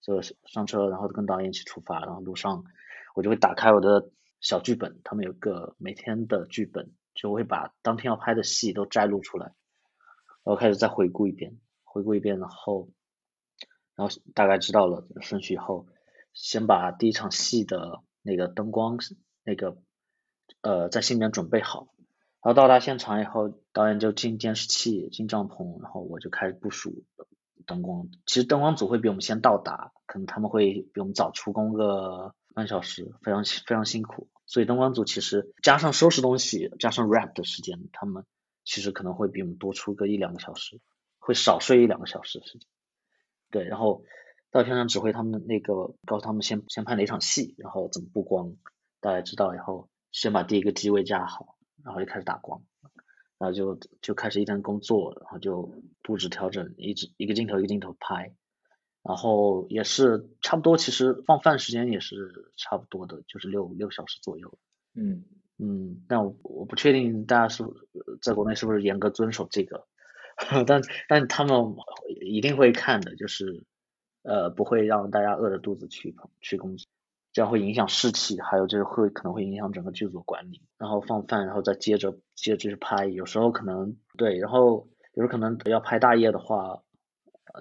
就上车，然后跟导演一起出发，然后路上我就会打开我的小剧本，他们有个每天的剧本，就会把当天要拍的戏都摘录出来，然后开始再回顾一遍，回顾一遍，然后然后大概知道了顺序以后，先把第一场戏的。那个灯光，那个呃，在心里面准备好，然后到达现场以后，导演就进监视器、进帐篷，然后我就开始部署灯光。其实灯光组会比我们先到达，可能他们会比我们早出工个半小时，非常非常辛苦。所以灯光组其实加上收拾东西、加上 rap 的时间，他们其实可能会比我们多出个一两个小时，会少睡一两个小时的时间。对，然后。到片场指挥他们那个，告诉他们先先拍哪场戏，然后怎么布光，大家知道以后，先把第一个机位架好，然后就开始打光，然后就就开始一天工作，然后就布置调整，一直一个镜头一个镜头拍，然后也是差不多，其实放饭时间也是差不多的，就是六六小时左右。嗯嗯，但我我不确定大家是在国内是不是严格遵守这个，但但他们一定会看的，就是。呃，不会让大家饿着肚子去去工作，这样会影响士气，还有就是会可能会影响整个剧组管理。然后放饭，然后再接着接着去拍，有时候可能对，然后有时候可能要拍大夜的话，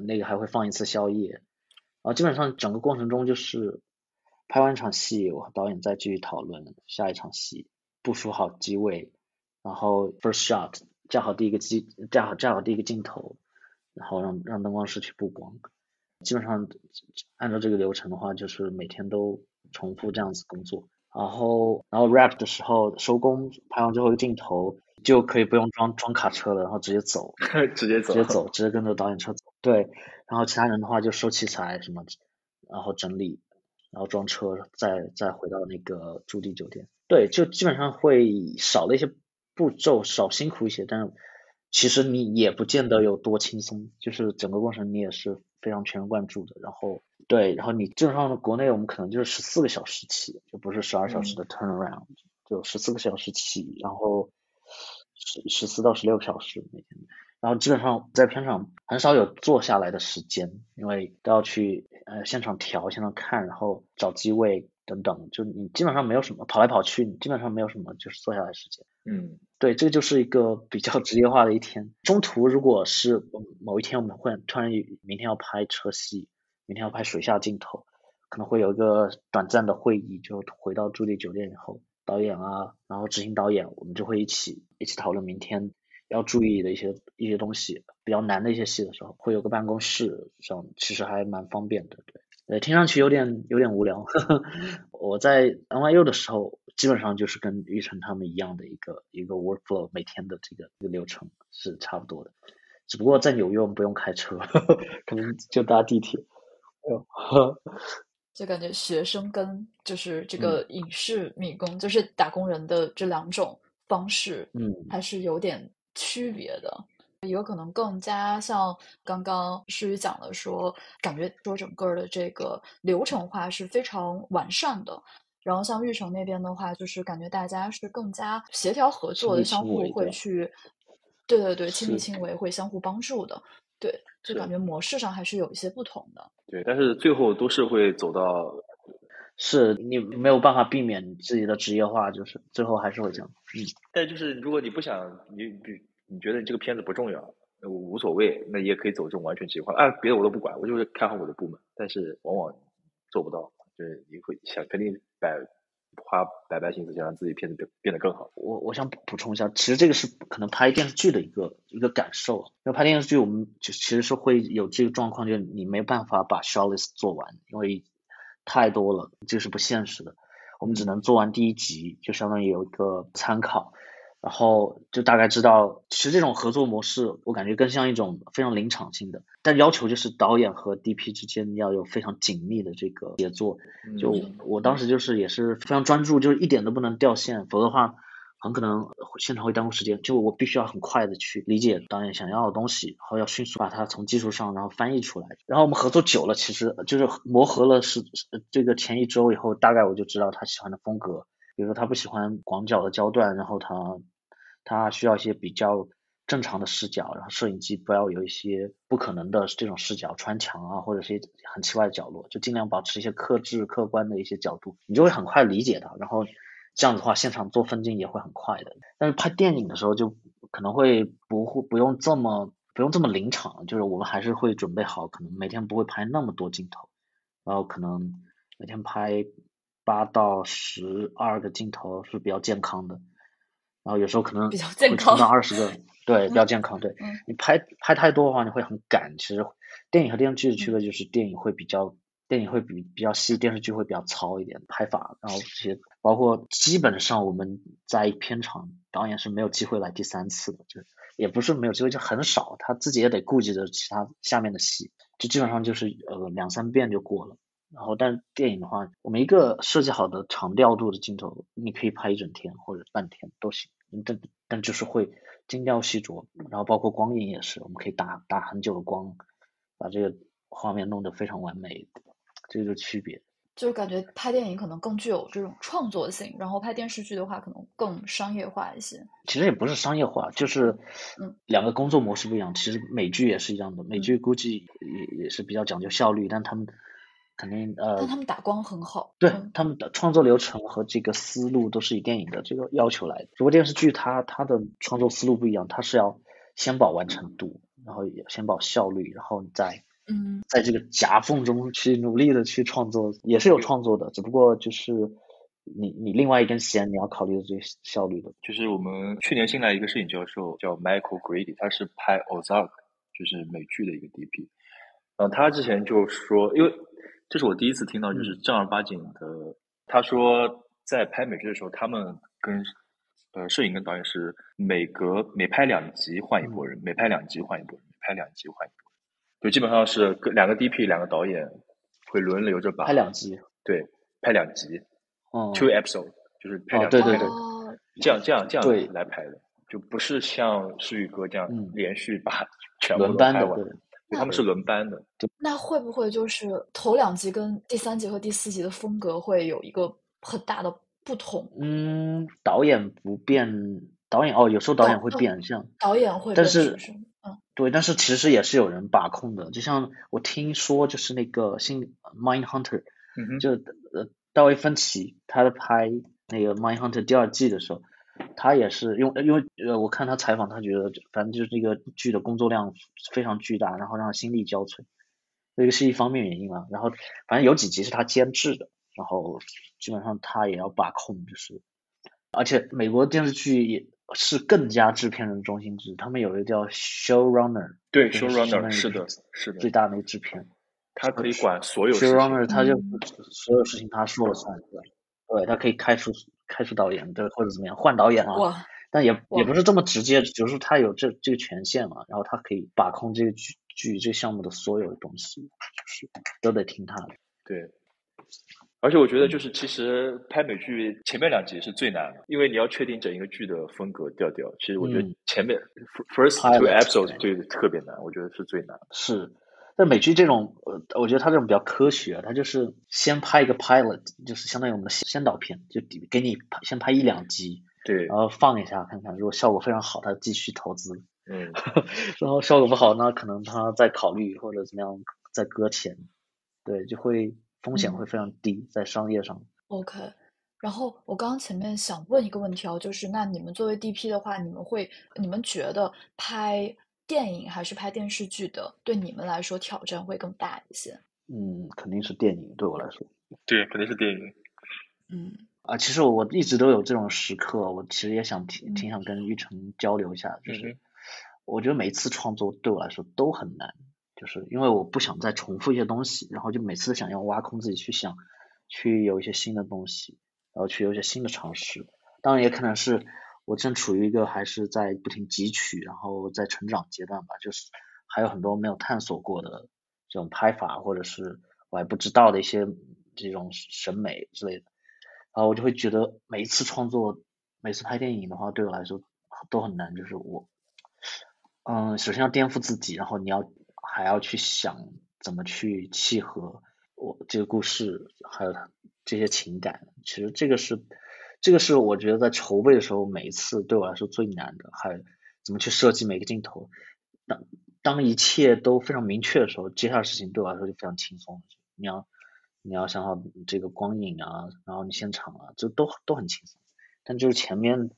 那个还会放一次宵夜。然后基本上整个过程中就是拍完一场戏，我和导演再继续讨论下一场戏，部署好机位，然后 first shot 架好第一个机架好架好第一个镜头，然后让让灯光师去布光。基本上按照这个流程的话，就是每天都重复这样子工作。然后然后 rap 的时候收工拍完最后一个镜头，就可以不用装装卡车了，然后直接走，直接走，直接走，直接跟着导演车走。对，然后其他人的话就收器材什么，然后整理，然后装车，再再回到那个驻地酒店。对，就基本上会少了一些步骤，少辛苦一些，但是其实你也不见得有多轻松，就是整个过程你也是非常全神贯注的。然后对，然后你基本上国内我们可能就是十四个小时起，就不是十二小时的 turnaround，就十四个小时起，然后十十四到十六个小时每天。然后基本上在片场很少有坐下来的时间，因为都要去呃现场调、现场看，然后找机位等等，就你基本上没有什么跑来跑去，你基本上没有什么就是坐下来时间。嗯，对，这个就是一个比较职业化的一天。中途如果是某一天我们会突然明天要拍车戏，明天要拍水下镜头，可能会有一个短暂的会议，就回到驻地酒店以后，导演啊，然后执行导演，我们就会一起一起讨论明天。要注意的一些一些东西，比较难的一些戏的时候，会有个办公室，这样其实还蛮方便的。对，呃，听上去有点有点无聊。我在 NYU 的时候，基本上就是跟玉成他们一样的一个一个 workflow，每天的这个一个流程是差不多的。只不过在纽约我们不用开车，可能就搭地铁。就感觉学生跟就是这个影视迷工，就是打工人的这两种方式，嗯，还是有点。区别的，有可能更加像刚刚诗雨讲的说，感觉说整个的这个流程化是非常完善的。然后像玉成那边的话，就是感觉大家是更加协调合作的，相互会去，对对对，亲力亲为，会相互帮助的。对，就感觉模式上还是有一些不同的。对，但是最后都是会走到，是你没有办法避免自己的职业化，就是最后还是会这样。嗯，但就是如果你不想，你比你觉得你这个片子不重要，我无所谓，那也可以走这种完全职业化。啊，别的我都不管，我就是看好我的部门。但是往往做不到，就是你会想肯定百花百般心思想让自己片子变变得更好。我我想补充一下，其实这个是可能拍电视剧的一个一个感受。因为拍电视剧，我们就其实是会有这个状况，就是你没办法把 short list 做完，因为太多了，这是不现实的。我们只能做完第一集，就相当于有一个参考。然后就大概知道，其实这种合作模式，我感觉更像一种非常临场性的，但要求就是导演和 DP 之间要有非常紧密的这个协作。就我当时就是也是非常专注，就是一点都不能掉线，否则的话很可能现场会耽误时间。就我必须要很快的去理解导演想要的东西，然后要迅速把它从技术上然后翻译出来。然后我们合作久了，其实就是磨合了是这个前一周以后，大概我就知道他喜欢的风格，比如说他不喜欢广角的焦段，然后他。它需要一些比较正常的视角，然后摄影机不要有一些不可能的这种视角穿墙啊，或者是很奇怪的角落，就尽量保持一些克制、客观的一些角度，你就会很快理解它。然后这样子的话，现场做分镜也会很快的。但是拍电影的时候就可能会不会不用这么不用这么临场，就是我们还是会准备好，可能每天不会拍那么多镜头，然后可能每天拍八到十二个镜头是比较健康的。然后有时候可能会冲到二十个，对，比较健康。对你拍拍太多的话，你会很赶。其实电影和电视剧的区别就是，电影会比较，电影会比比较细，电视剧会比较糙一点拍法。然后这些包括基本上我们在片场，导演是没有机会来第三次的，就也不是没有机会，就很少，他自己也得顾及着其他下面的戏，就基本上就是呃两三遍就过了。然后，但电影的话，我们一个设计好的长调度的镜头，你可以拍一整天或者半天都行。但但就是会精雕细琢，然后包括光影也是，我们可以打打很久的光，把这个画面弄得非常完美，这就是区别。就是感觉拍电影可能更具有这种创作性，然后拍电视剧的话可能更商业化一些。其实也不是商业化，就是嗯，两个工作模式不一样。其实美剧也是一样的，美剧估计也也是比较讲究效率，但他们。肯定呃，但他们打光很好，对他们的创作流程和这个思路都是以电影的这个要求来的。只不过电视剧它它的创作思路不一样，它是要先保完成度，然后先保效率，然后你再嗯，在这个夹缝中去努力的去创作，也是有创作的，只不过就是你你另外一根弦你要考虑的最效率的。就是我们去年新来一个摄影教授叫 Michael Grady，他是拍 Ozark，就是美剧的一个 DP。呃，他之前就说，因为这是我第一次听到，就是正儿八经的。他说在拍美剧的时候，他们跟呃摄影跟导演是每隔每拍两集换一波人，每拍两集换一波人，每拍两集换一波人，就基本上是两个 DP 两个导演会轮流着把拍两集，对，拍两集，哦，two episode 就是拍两集，对。对对哦这样这样这对。样来拍的，就不是像诗雨哥这样嗯。连续把全部都拍完，他们是轮班的。那会不会就是头两集跟第三集和第四集的风格会有一个很大的不同？嗯，导演不变，导演哦，有时候导演会导变，像导演会但是？嗯，对，但是其实也是有人把控的，就像我听说，就是那个新 Mind Hunter，嗯哼，就呃大卫芬奇他在拍那个 Mind Hunter 第二季的时候，他也是用因为呃我看他采访，他觉得反正就是这个剧的工作量非常巨大，然后让他心力交瘁，这个是一方面原因啊。然后反正有几集是他监制的，然后基本上他也要把控，就是而且美国电视剧也是更加制片人中心制，他们有一个叫 showrunner，对，showrunner 是的，是的，最大的一个制片。他可以管所有。showrunner 他就嗯所有事情他说了算，对，对他可以开除开除导演，对，或者怎么样换导演啊，哇，但也也不是这么直接，就是他有这这个权限嘛，然后他可以把控这个剧剧这个项目的所有的东西，就是都得听他的。对，而且我觉得就是其实拍美剧前面两集是最难的，因为你要确定整一个剧的风格调调。其实我觉得嗯前面 first two Pilot，episodes 对特别难，我觉得是最难的。是，但美剧这种，呃，我觉得它这种比较科学，它就是先拍一个 pilot，就是相当于我们的先先导片，就给给你先拍一两集，对然，后放一下看看，如果效果非常好，它继续投资。嗯，然后效果不好，那可能他再考虑或者怎么样再搁浅，对，就会风险嗯会非常低，在商业上。OK，然后我刚刚前面想问一个问题哦，就是那你们作为 DP 的话，你们会你们觉得拍电影还是拍电视剧的，对你们来说挑战会更大一些？嗯，肯定是电影对我来说对，肯定是电影。嗯啊。其实我一直都有这种时刻，我其实也想挺挺嗯想跟玉成交流一下，就嗯是我觉得每次创作对我来说都很难，就是因为我不想再重复一些东西，然后就每次想要挖空自己去想，去有一些新的东西，然后去有一些新的尝试。当然也可能是我正处于一个还是在不停汲取，然后在成长阶段吧，就是还有很多没有探索过的这种拍法，或者是我还不知道的一些这种审美之类的。然后我就会觉得每一次创作，每次拍电影的话，对我来说都很难。就是我，嗯，首先要颠覆自己，然后你要还要去想怎么去契合我这个故事，还有这些情感。其实这个是，这个是我觉得在筹备的时候，每一次对我来说最难的，还有怎么去设计每个镜头。当当一切都非常明确的时候，接下来的事情对我来说就非常轻松。你要你要想好这个光影啊，然后你现场啊，就都都很轻松。但就是前面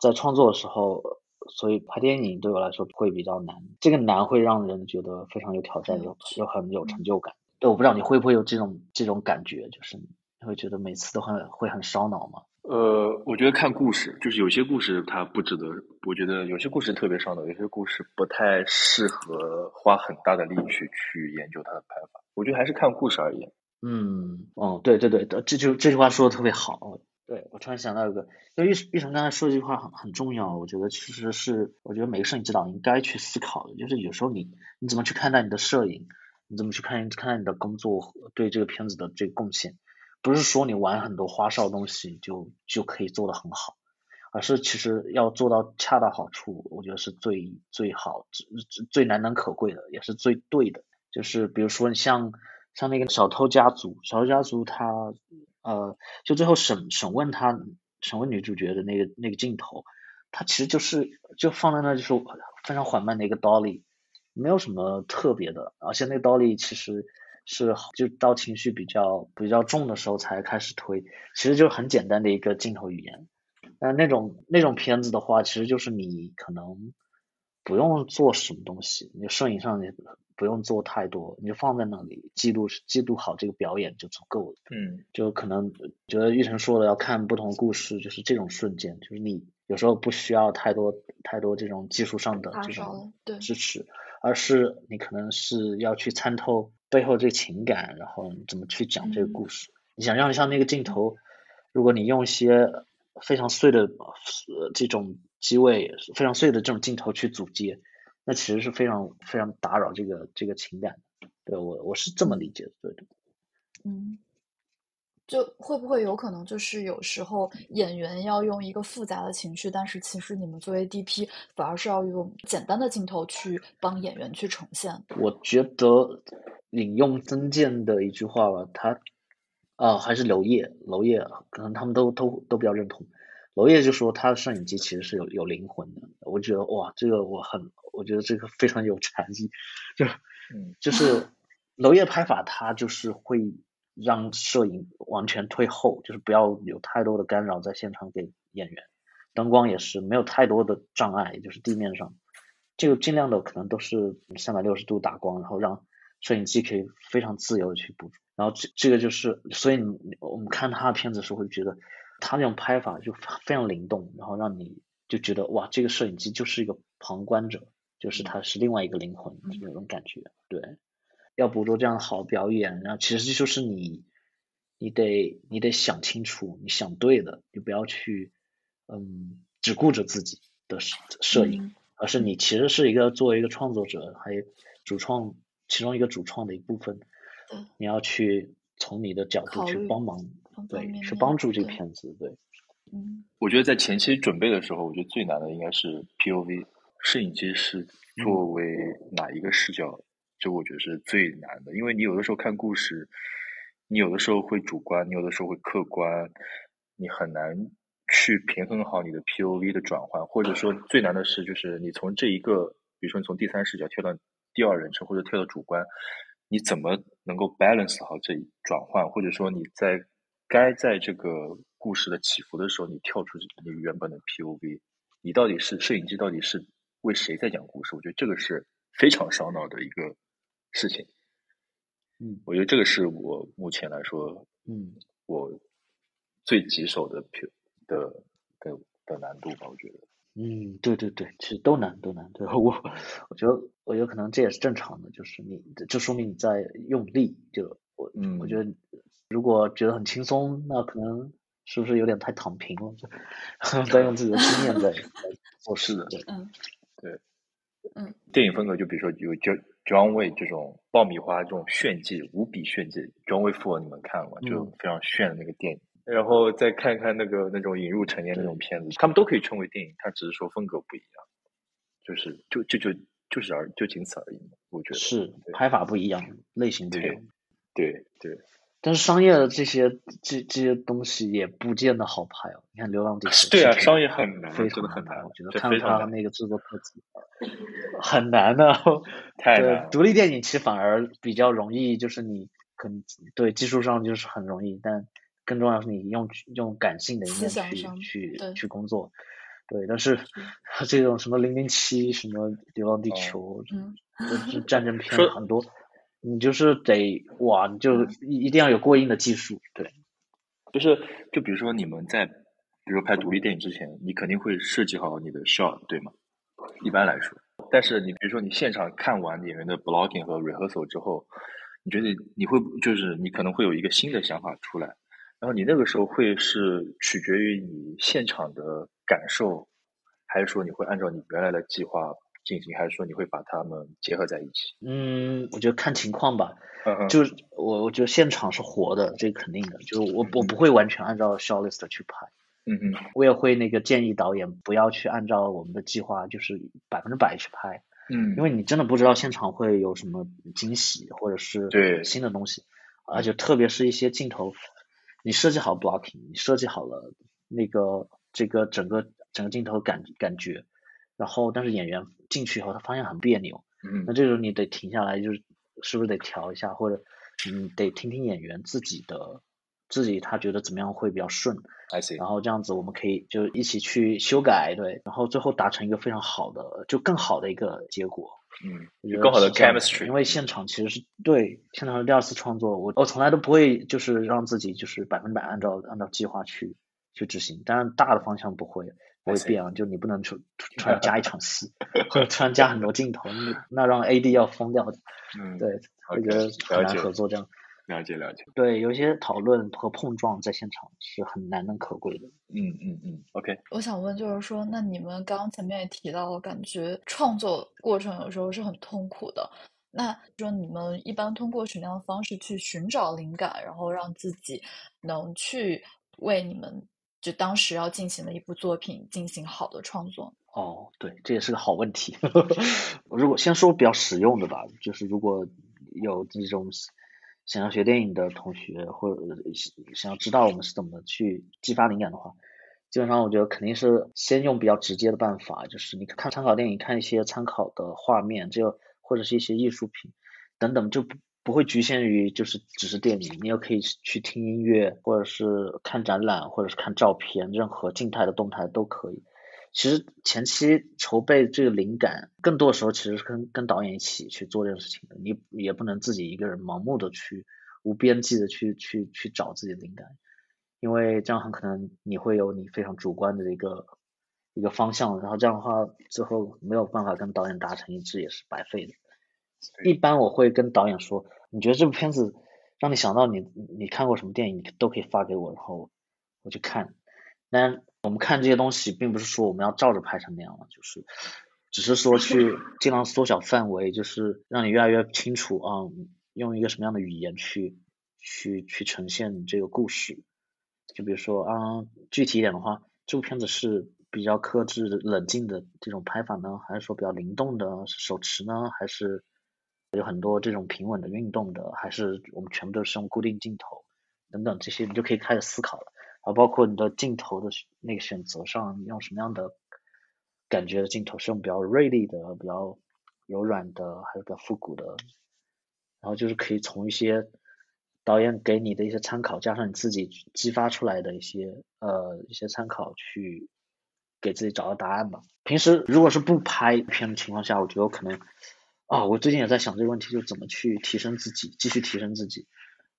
在创作的时候，所以拍电影对我来说会比较难。这个难会让人觉得非常有挑战，有有很有成就感。对，我不知道你会不会有这种这种感觉，就是你会觉得每次都很会很烧脑吗？呃，我觉得看故事，就是有些故事它不值得，我觉得有些故事特别烧脑，有些故事不太适合花很大的力气去研究它的拍法。我觉得还是看故事而言。嗯，哦，对对对，这句这句话说的特别好。对我突然想到一个，因为玉玉成刚才说这句话很很重要，我觉得其实是我觉得每个摄影指导应该去思考的，就是有时候你你怎么去看待你的摄影，你怎么去看看待你的工作对这个片子的这个贡献，不是说你玩很多花哨东西就就可以做得很好，而是其实要做到恰到好处，我觉得是最最好、最最难能可贵的，也是最对的。就是比如说你像像那个小偷家族，小偷家族他呃，就最后审审问他审问女主角的那个那个镜头，他其实就是就放在那就是非常缓慢的一个 dolly，没有什么特别的，而且那个 dolly 其实是就到情绪比较比较重的时候才开始推，其实就是很简单的一个镜头语言。但那种那种片子的话，其实就是你可能不用做什么东西，你摄影上你不用做太多，你就放在那里记录记录好这个表演就足够了。嗯就可能觉得玉成说的要看不同的故事，就是这种瞬间，就是你有时候不需要太多太多这种技术上的这种对支持，而是你可能是要去参透背后这个情感，然后你怎么去讲这个嗯故事。你想象一下那个镜头，如果你用一些非常碎的呃这种机位，非常碎的这种镜头去组接，那其实是非常非常打扰这个这个情感的。对我我是这么理解的，对的。嗯，就会不会有可能就是有时候演员要用一个复杂的情绪，但是其实你们作为 DP 反而是要用简单的镜头去帮演员去呈现。我觉得引用曾健的一句话吧，他啊、还是娄烨，娄烨可能他们都都都比较认同。娄烨就说他的摄影机其实是有有灵魂的，我觉得哇，这个我很，我觉得这个非常有禅意，就嗯。就是娄烨拍法，他就是会让摄影完全退后，就是不要有太多的干扰在现场给演员，灯光也是没有太多的障碍，就是地面上，这个尽量的可能都是三百六十度打光，然后让摄影机可以非常自由的去捕捉，然后这这个就是，所以你我们看他的片子的时候会觉得他那种拍法就非常灵动，然后让你就觉得哇，这个摄影机就是一个旁观者，就是他是另外一个灵魂那种感觉，对。要捕捉这样的好表演，然后其实就是你，你得你得想清楚，你想对的，你不要去，嗯，只顾着自己的摄摄影，嗯。而是你其实是一个作为一个创作者，还有主创其中一个主创的一部分。对，你要去从你的角度去帮忙，对，方方面面去帮助这个片子，对，嗯。我觉得在前期准备的时候，我觉得最难的应该是 POV，摄影机是作为哪一个视角，就我觉得是最难的，因为你有的时候看故事，你有的时候会主观，你有的时候会客观，你很难去平衡好你的 POV 的转换，或者说最难的是就是你从这一个，比如说你从第三视角跳到第二人称或者跳到主观，你怎么能够 balance 好这一转换，或者说你在该在这个故事的起伏的时候，你跳出你原本的 POV，你到底是摄影机到底是为谁在讲故事？我觉得这个是非常烧脑的一个事情。嗯我觉得这个是我目前来说嗯我最棘手的 P 的的的难度吧，我觉得。嗯，对对对，其实都难都难，对 我我觉得我觉得可能这也是正常的，就是你就说明你在用力，就我嗯我觉得如果觉得很轻松，那可能是不是有点太躺平了？在用自己的经验在在做事是的对，嗯电影风格就比如说有 John John Wick 这种爆米花这种炫技，无比炫技，John Wick Four 你们看了吗？就嗯非常炫的那个电影。然后再看看那个那种引入成年那种片子，他们都可以称为电影，它只是说风格不一样，就是就就就就是而就仅此而已嘛。我觉得是拍法不一样，类型不一对样，对对，但是商业的这些这这些东西也不见得好拍哦。你看《流浪地球》对啊，商业很难，非真的常很难我觉得这看他那个制作特辑很难的。对太难独立电影其实反而比较容易，就是你可能对技术上就是很容易，但更重要是你用用感性的一面去去去工作。对，但是 这种什么零零七、什么流浪地哦球、嗯这这战争片很多，你就是得哇，你就一一定要有过硬的技术。对，就是就比如说你们在比如说拍独立电影之前，你肯定会设计好你的 shot，对吗？一般来说，但是你比如说你现场看完演员的 blocking 和 rehearsal 之后，你觉得你会就是你可能会有一个新的想法出来，然后你那个时候会是取决于你现场的感受，还是说你会按照你原来的计划进行，还是说你会把它们结合在一起？嗯，我觉得看情况吧。嗯哼，就是我我觉得现场是活的，这个肯定的。就是我我不会完全按照 short list 去拍，嗯嗯，我也会那个建议导演不要去按照我们的计划，就是百分之百去拍，嗯，因为你真的不知道现场会有什么惊喜或者是对新的东西，而且特别是一些镜头，你设计好 blocking，你设计好了那个这个整个整个镜头感感觉，然后但是演员进去以后他发现很别扭，嗯。那这时候你得停下来，就是是不是得调一下，或者你得听听演员自己的自己他觉得怎么样会比较顺，I see，然后这样子我们可以就一起去修改，对，然后最后达成一个非常好的，就更好的一个结果。嗯，有更好的 chemistry，因为现场其实是对现场的第二次创作，我我从来都不会就是让自己就是百分百按照按照计划去去执行，当然大的方向不会不会变啊，就你不能突突然加一场戏，或者突然加很多镜头，那那让 AD 要疯掉的，嗯，对，我觉得很难合作这样。了解了解，对，有些讨论和碰撞在现场是很难能可贵的。嗯嗯嗯，OK，我想问，就是说，那你们刚刚前面也提到了，感觉创作过程有时候是很痛苦的。那说你们一般通过什么样的方式去寻找灵感，然后让自己能去为你们就当时要进行的一部作品进行好的创作？哦，对，这也是个好问题。如果先说比较实用的吧，就是如果有这种想要学电影的同学，或者想要知道我们是怎么去激发灵感的话，基本上我觉得肯定是先用比较直接的办法，就是你看参考电影，看一些参考的画面，这或者是一些艺术品等等，就不不会局限于就是只是电影，你也可以去听音乐，或者是看展览，或者是看照片，任何静态的、动态的都可以。其实前期筹备这个灵感，更多的时候其实是跟跟导演一起去做这个事情的。你也不能自己一个人盲目的去无边际的去去去找自己的灵感，因为这样很可能你会有你非常主观的一个一个方向，然后这样的话最后没有办法跟导演达成一致，也是白费的。一般我会跟导演说，你觉得这部片子让你想到你你看过什么电影，你都可以发给我，然后我去看。但我们看这些东西，并不是说我们要照着拍成那样了，就是只是说去尽量缩小范围，就是让你越来越清楚啊、用一个什么样的语言去去去呈现这个故事。就比如说啊、具体一点的话，这部片子是比较克制、冷静的这种拍法呢，还是说比较灵动的，手持呢，还是有很多这种平稳的运动的，还是我们全部都是用固定镜头等等这些，你就可以开始思考了。啊，包括你的镜头的那个选择上，你用什么样的感觉的镜头，是用比较锐利的、比较柔软的，还是比较复古的？然后就是可以从一些导演给你的一些参考，加上你自己激发出来的一些呃一些参考，去给自己找到答案吧。平时如果是不拍片的情况下，我觉得我可能啊，我最近也在想这个问题，就怎么去提升自己，继续提升自己。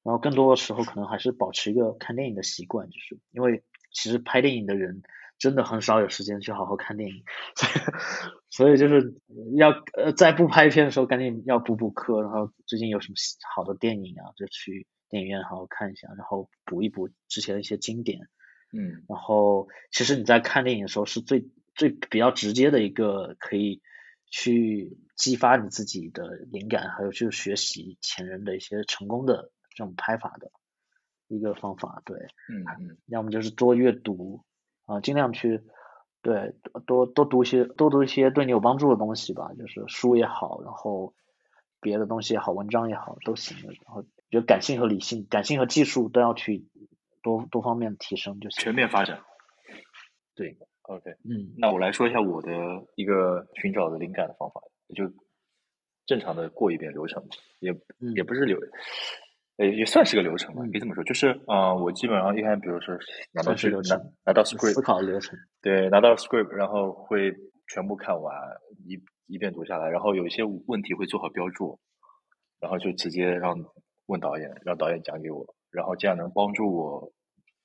然后更多的时候可能还是保持一个看电影的习惯，就是因为其实拍电影的人真的很少有时间去好好看电影，所以所以就是要呃在不拍片的时候赶紧要补补课，然后最近有什么好的电影啊，就去电影院好好看一下，然后补一补之前的一些经典。嗯然后其实你在看电影的时候是最最比较直接的一个可以去激发你自己的灵感，还有就是学习前人的一些成功的这种拍法的一个方法。对，嗯嗯要么就是多阅读啊，尽量去对多多读一些多读一些对你有帮助的东西吧，就是书也好，然后别的东西也好，文章也好都行的。然后觉得感性和理性、感性和技术都要去多多方面提升就行。全面发展。对，OK，嗯那我来说一下我的一个寻找的灵感的方法，就正常的过一遍流程，也嗯也不是流，呃，也算是个流程吧，嗯可以这么说。就是啊、呃我基本上一开始，比如说拿到拿拿到 script，思考的流程。对，拿到 script，然后会全部看完，一一遍读下来，然后有一些问题会做好标注，然后就直接让问导演，让导演讲给我，然后这样能帮助我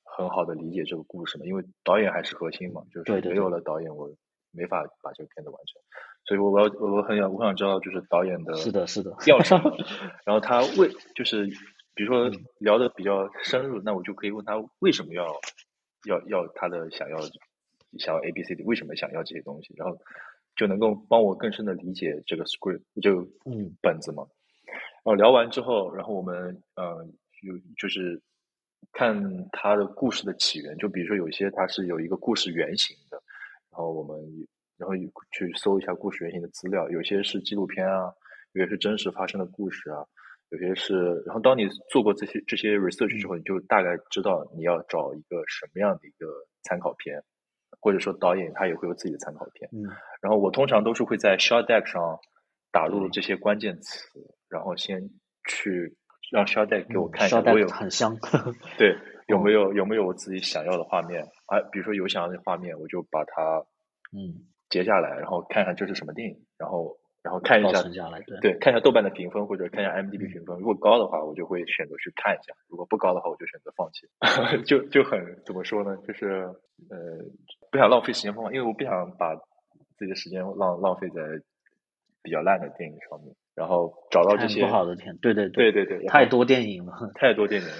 很好的理解这个故事嘛，因为导演还是核心嘛，就是没有了导演，我没法把这个片子完成，所以我要我很想我很想知道就是导演的是的是的要什么，然后他为就是比如说嗯聊的比较深入，那我就可以问他为什么要要要他的想要想要 A B C D 为什么想要这些东西，然后就能够帮我更深的理解这个 script 就嗯本子嘛。然后聊完之后，然后我们呃有就是看他的故事的起源，就比如说有些它是有一个故事原型的，然后我们然后去搜一下故事原型的资料，有些是纪录片啊，有些是真实发生的故事啊，有些是，然后当你做过这些这些 research 之后，你就大概知道你要找一个什么样的一个参考片，或者说导演他也会有自己的参考片。嗯然后我通常都是会在 shot deck 上打入对这些关键词，然后先去让 shot deck 给我看一下，我有很香。对，有没有有没有我自己想要的画面啊？比如说有想要的画面，我就把它嗯，截下来，然后看看这是什么电影，然后然后看一下下来，对，对，看一下豆瓣的评分或者看一下嗯评分，如果高的话，我就会选择去看一下；如果不高的话，我就选择放弃。就就很怎么说呢？就是呃，不想浪费时间方法，因为我不想把自己的时间浪浪费在比较烂的电影上面，然后找到这些不好的片，对对对对对，对太多电影了，太多电影了。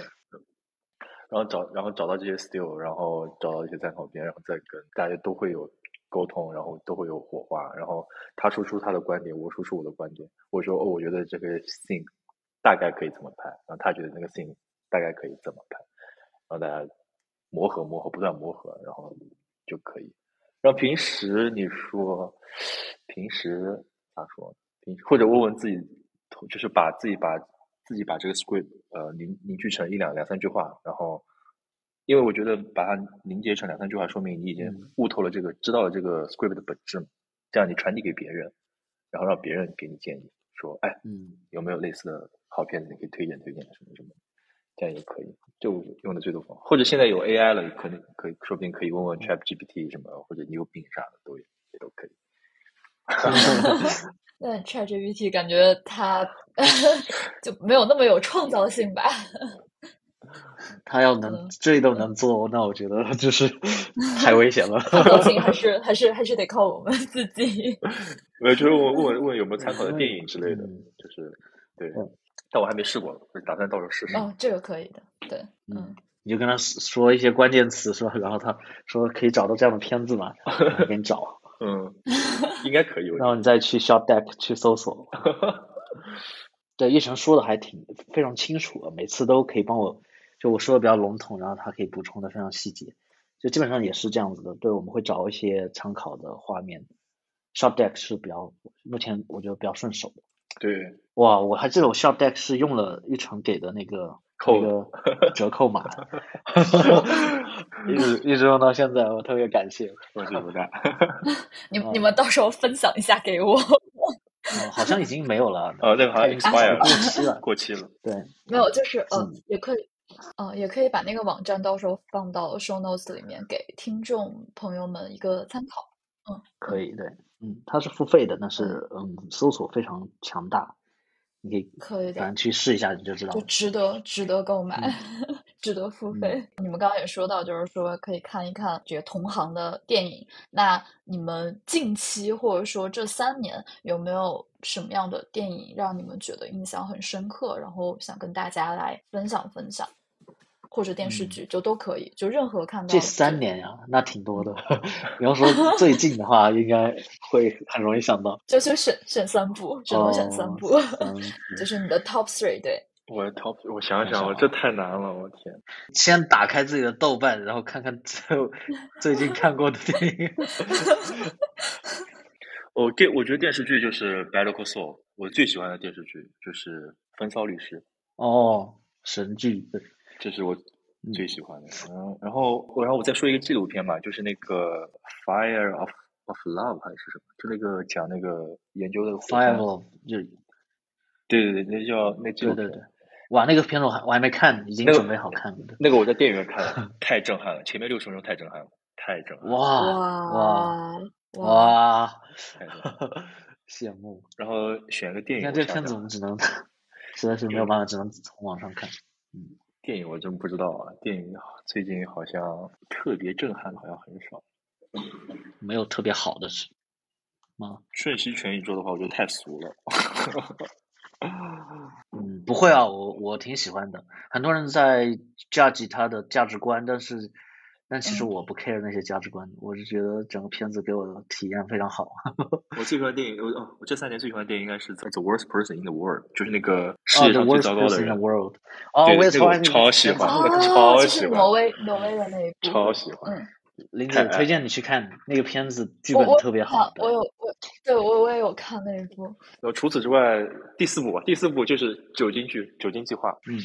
然后找，然后找到这些 still，然后找到一些参考片，然后再跟大家都会有沟通，然后都会有火花，然后他说出他的观点，我说出我的观点，我说哦，我觉得这个 scene 大概可以怎么拍，然后他觉得那个 scene 大概可以怎么拍，然后大家磨合磨合，不断磨合，然后就可以。然后平时你说，平时咋说？平或者问问自己，就是把自己把自己把这个 script 呃凝凝聚成一两两三句话，然后，因为我觉得把它凝结成两三句话，说明你已经嗯悟透了这个，知道了这个 script 的本质嘛，这样你传递给别人，然后让别人给你建议，说，哎，嗯，有没有类似的好片子你可以推荐推荐什么什么，这样也可以，就用的最多方。或者现在有 AI 了，可能可以，说不定可以问问 ChatGPT 什么，或者 New Bing 啥的都也也都可以。那 ChatGPT 感觉它 就没有那么有创造性吧？他要能嗯这都能做，那我觉得就是 太危险了。还是 还是还是得靠我们自己。我就是问问问问有没有参考的电影之类的嗯，就是对嗯，但我还没试过，打算到时候试试。哦，这个可以的，对，嗯嗯，你就跟他说一些关键词，是吧？然后他说可以找到这样的片子嘛，然后给你找，嗯，应该可以。然后你再去 Shop Deck 去搜索。对，叶晨说的还挺非常清楚的，每次都可以帮我，就我说的比较笼统，然后他可以补充的非常细节，就基本上也是这样子的。对，我们会找一些参考的画面，Shop Deck 是比较目前我觉得比较顺手的。对，哇，我还记得我 Shop Deck 是用了一成给的那个扣那个折扣码，一直一直用到现在，我特别感谢。问题不大。你你们到时候分享一下给我。哦，好像已经没有了，哦，那个好像已经过期了。过期了。对，没有，就是呃嗯，也可以，呃，也可以把那个网站到时候放到 show notes 里面，给听众朋友们一个参考。嗯可以，对，嗯，它是付费的，但是嗯，搜索非常强大，你可以可以反正去试一下你就知道就。值得值得购买，值得付嗯费。你们刚刚也说到，就是说可以看一看这个同行的电影。那你们近期或者说这三年有没有什么样的电影让你们觉得印象很深刻，然后想跟大家来分享分享，或者电视嗯剧就都可以，就任何看到这三年呀、那挺多的。你要说最近的话，应该会很容易想到。就就选选三部，只能选三哦部，三 部就是你的 top three 对。我 top，我想想，我这太难了，我天！先打开自己的豆瓣，然后看看最 最近看过的电影。我电，我觉得电视剧就是《Better Call Saul》，我最喜欢的电视剧就是《风骚律师》，哦，神剧，对，这是我嗯最喜欢的。嗯，然后我然后我再说一个纪录片吧，就是那个《Fire of of Love》还是什么，就那个讲那个研究的火 Five 山 of 就对对对，那叫那纪录片。对对对，哇，那个片子我还我还没看，已经准备好看那个我在电影院看了，太震撼了，前面六十分钟太震撼了，太震撼了，哇哇哇哇，太震撼了。羡慕！然后选个电影，你看这片子我们只能，实在是没有办法，只能从网上看。电影我真不知道啊，电影最近好像特别震撼的，好像很少。没有特别好的是吗？瞬息全宇宙的话，我觉得太俗了。嗯，不会啊，我我挺喜欢的。很多人在 judge 他的价值观，但是但其实嗯我不 care 那些价值观，我是觉得整个片子给我的体验非常好。我最喜欢的电影，我哦，我这三年最喜欢的电影应该是《The Worst Person in the World》，就是那个世界上最糟糕的 world。哦，我也超爱那个我超喜欢超喜欢就是挪威挪威的那一部，超喜欢。嗯，林姐推荐你去看那个片子，剧本特别好。我有我对我我也有看那一部，然后除此之外，第四部吧，第四部就是《酒精剧》《酒精计划》，嗯，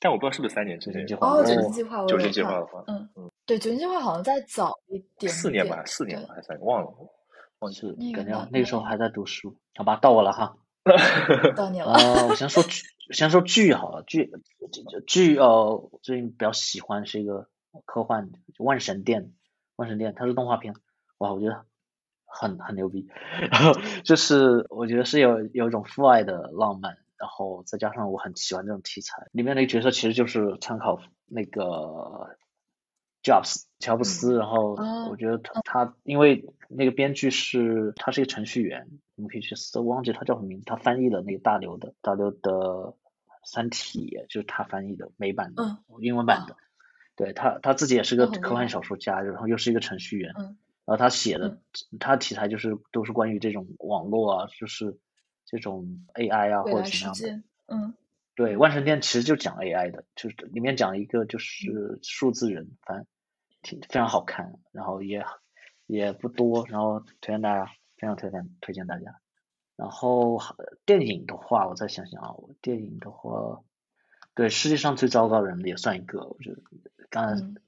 但我不知道是不是三年之内的。酒精计划。哦，酒哦精计划酒精计划的话，嗯嗯，对，酒精计划好像再早一点四年吧，四年吧，还是三年，忘了，忘记是了。感觉那个时候还在读书。好吧，到我了哈。到你了，呃，我先说剧，先说剧好了。剧剧呃，最近比较喜欢是一个科幻《万神殿》，万神殿它是动画片，哇，我觉得很很牛逼。然后就是我觉得是有有一种父爱的浪漫，然后再加上我很喜欢这种题材，里面那个角色其实就是参考那个 Jobs 乔布斯，然后我觉得他他因为那个编剧是他是一个程序员，你们可以去搜，忘记他叫什么名字，他翻译了那个大刘的大刘的。三体就是他翻译的美版的，英文版的。对他他自己也是个科幻小说家，然后又是一个程序员。然后他写的他题材就是都是关于这种网络啊，就是这种 AI 啊或者什么样的。嗯。对，万神殿其实就讲 AI 的，就是里面讲一个就是数字人，反正挺非常好看，然后也也不多，然后推荐大家，非常推荐推荐大家。然后电影的话，我再想想啊，我电影的话，对世界上最糟糕的人也算一个，我觉得刚才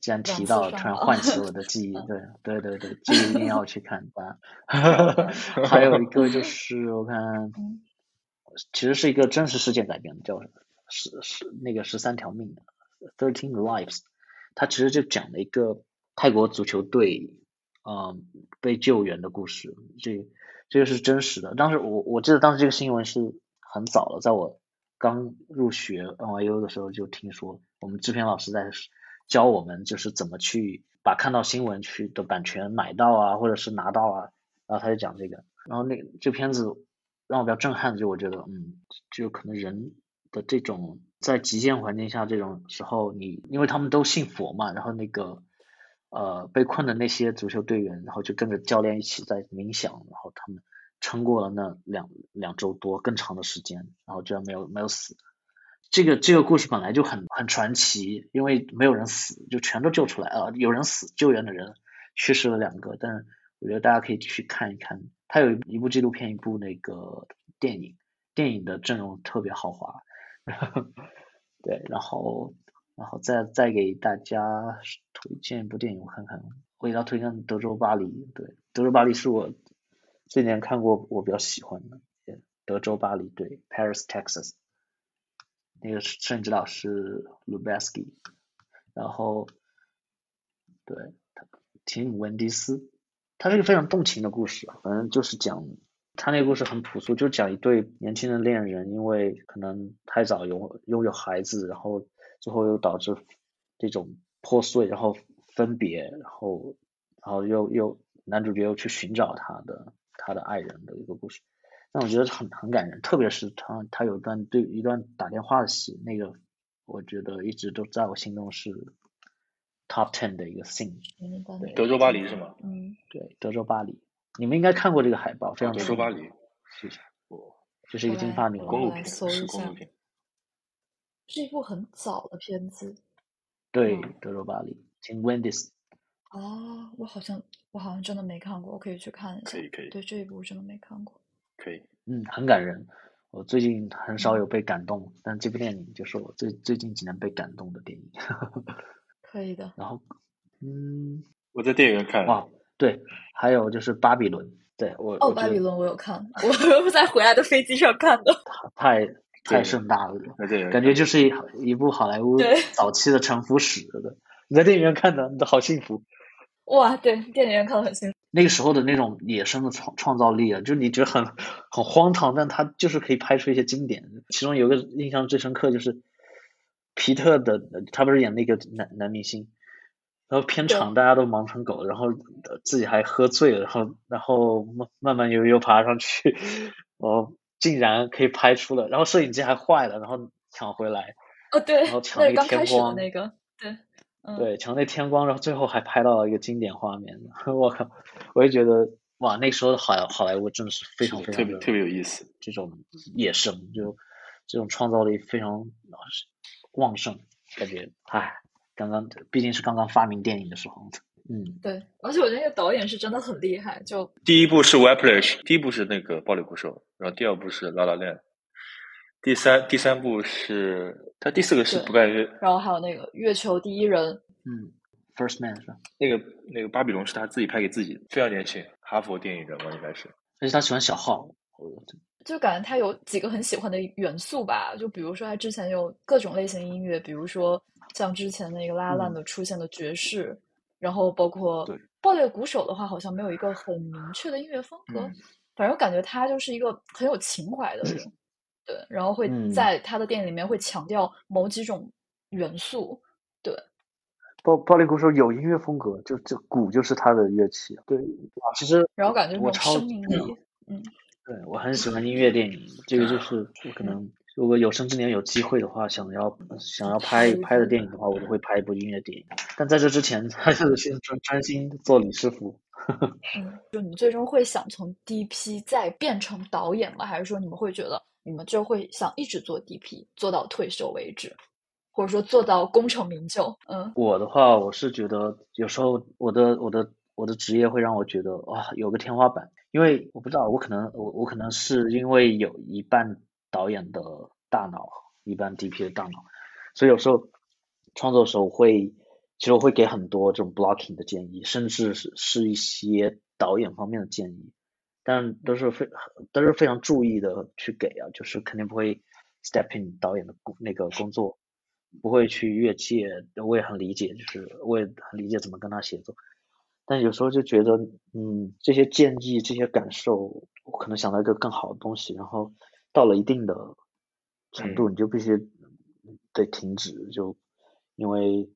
既然提到，突然唤起我的记忆，对对对对，这个一定要去看吧。还有一个就 是我看，其实是一个真实事件改编的，叫十十那个十三条命，Thirteen Lives，它其实就讲了一个泰国足球队嗯被救援的故事，这。这个是真实的。当时我我记得当时这个新闻是很早了，在我刚入学 NYU 的时候就听说，我们制片老师在教我们就是怎么去把看到新闻去的版权买到啊，或者是拿到啊。然后他就讲这个，然后那这片子让我比较震撼，就我觉得嗯，就可能人的这种在极限环境下这种时候，你因为他们都信佛嘛，然后那个。呃，被困的那些足球队员，然后就跟着教练一起在冥想，然后他们撑过了那两两周多更长的时间，然后居然没有没有死。这个这个故事本来就很很传奇，因为没有人死，就全都救出来了。有人死，救援的人去世了两个，但是我觉得大家可以去看一看，他有一部纪录片，一部那个电影，电影的阵容特别豪华，对，然后。然后再再给大家推荐一部电影，我看看，我给大家推荐《德州巴黎》。对，《德州巴黎》是我这年看过我比较喜欢的。德州巴黎，对，Paris, Texas。那个摄影指导是 Lubezki，然后对他，提姆温迪斯，他是一个非常动情的故事，反正就是讲他那个故事很朴素，就讲一对年轻的恋人，因为可能太早拥拥有孩子，然后。最后又导致这种破碎，然后分别，然后然后又又男主角又去寻找他的他的爱人的一个故事，但我觉得很很感人，特别是他他有段对一段打电话的戏，那个我觉得一直都在我心中是 top ten 的一个 scene。对，德州巴黎是吗？嗯，对，德州巴黎，你们应该看过这个海报，非常。德州巴黎，是我就是一个金发女郎。公路片，是公路片。是一部很早的片子，对，德州巴黎，请 Wendy's。啊，我好像我好像真的没看过，我可以去看一下。可以可以。对这一部真的没看过。可以。嗯，很感人。我最近很少有被感动，但这部电影就是我最最近几年被感动的电影。可以的。然后，嗯，我在电影院看。哇，对，还有就是《巴比伦》，对我。哦，《巴比伦》我有看，我在回来的飞机上看的。太。太盛大了，感觉就是一一部好莱坞早期的沉浮史的。你在电影院看的，你都好幸福。哇，对，电影院看的很幸福。那个时候的那种野生的创创造力啊，就你觉得很很荒唐，但他就是可以拍出一些经典。其中有个印象最深刻就是皮特的，他不是演那个男男明星，然后片场大家都忙成狗，然后自己还喝醉了，然后然后慢慢慢悠悠爬上去，哦。竟然可以拍出了，然后摄影机还坏了，然后抢回来。哦，对，然后抢那个天光，那个，对，对，抢那天光，然后最后还拍到了一个经典画面。我靠，我就觉得哇，那时候的好好莱坞真的是非常非常特别特别有意思，这种野生就这种创造力非常旺盛，感觉唉，刚刚毕竟是刚刚发明电影的时候。嗯，对，而且我觉得那个导演是真的很厉害。就第一部是《Whiplash》，第一部是那个《暴力捕手》，然后第二部是《拉拉链》，第三第三部是他第四个是不干约，然后还有那个《月球第一人》。嗯，First Man 是吧？那个那个巴比龙是他自己拍给自己的，非常年轻，哈佛电影人嘛应该是。而且他喜欢小号，就感觉他有几个很喜欢的元素吧，就比如说他之前有各种类型音乐，比如说像之前那个拉烂的出现的爵士，然后包括爆裂鼓手的话，好像没有一个很明确的音乐风格，反正感觉他就是一个很有情怀的人，对，然后会在他的电影里面会强调某几种元素，对。暴暴力鼓手有音乐风格，就就鼓就是他的乐器，对，其实然后感觉我超生命力，嗯。对，我很喜欢音乐电影，这个就是我可能如果有生之年有机会的话，想要想要拍拍的电影的话，我都会拍一部音乐电影。但在这之前，还是先专专心做李师傅。嗯，就你最终会想从 DP 再变成导演吗？还是说你们会觉得你们就会想一直做 DP，做到退休为止，或者说做到功成名就？嗯，我的话，我是觉得有时候我的我的我的职业会让我觉得哇，有个天花板。因为我不知道，我可能我我可能是因为有一半导演的大脑，一半 DP 的大脑，所以有时候创作的时候会，其实我会给很多这种 blocking 的建议，甚至是是一些导演方面的建议，但都是非都是非常注意的去给啊，就是肯定不会 step in 导演的工那个工作，不会去越界，我也很理解，就是我也很理解怎么跟他协作。但有时候就觉得，嗯，这些建议、这些感受，我可能想到一个更好的东西，然后到了一定的程度，你就必须得停止，就因为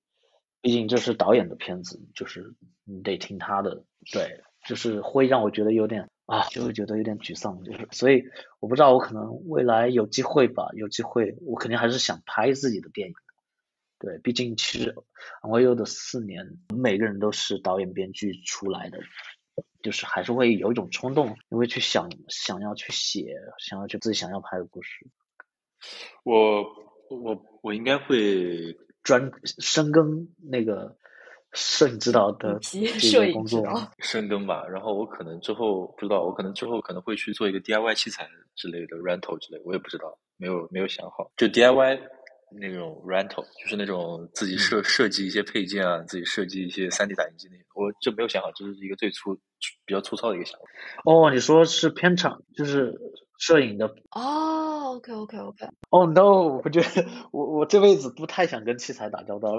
毕竟这是导演的片子，就是你得听他的，对，就是会让我觉得有点啊，就会觉得有点沮丧，就是所以我不知道我可能未来有机会吧，有机会我肯定还是想拍自己的电影。对，毕竟其实我有的四年，每个人都是导演编剧出来的，就是还是会有一种冲动，你会去想想要去写，想要去自己想要拍的故事。我我我应该会专深耕那个摄影指导的摄影工作，深耕吧。然后我可能之后不知道，我可能之后可能会去做一个 DIY 器材之类的 rental 之类，我也不知道，没有没有想好，就 DIY。那种 rental 就是那种自己设设计一些配件啊，自己设计一些三 D 打印机那种，我就没有想好，这是一个最粗比较粗糙的一个想法。哦，你说是片场，就是摄影的。哦，OK OK OK。Oh no，我觉得我我这辈子不太想跟器材打交道。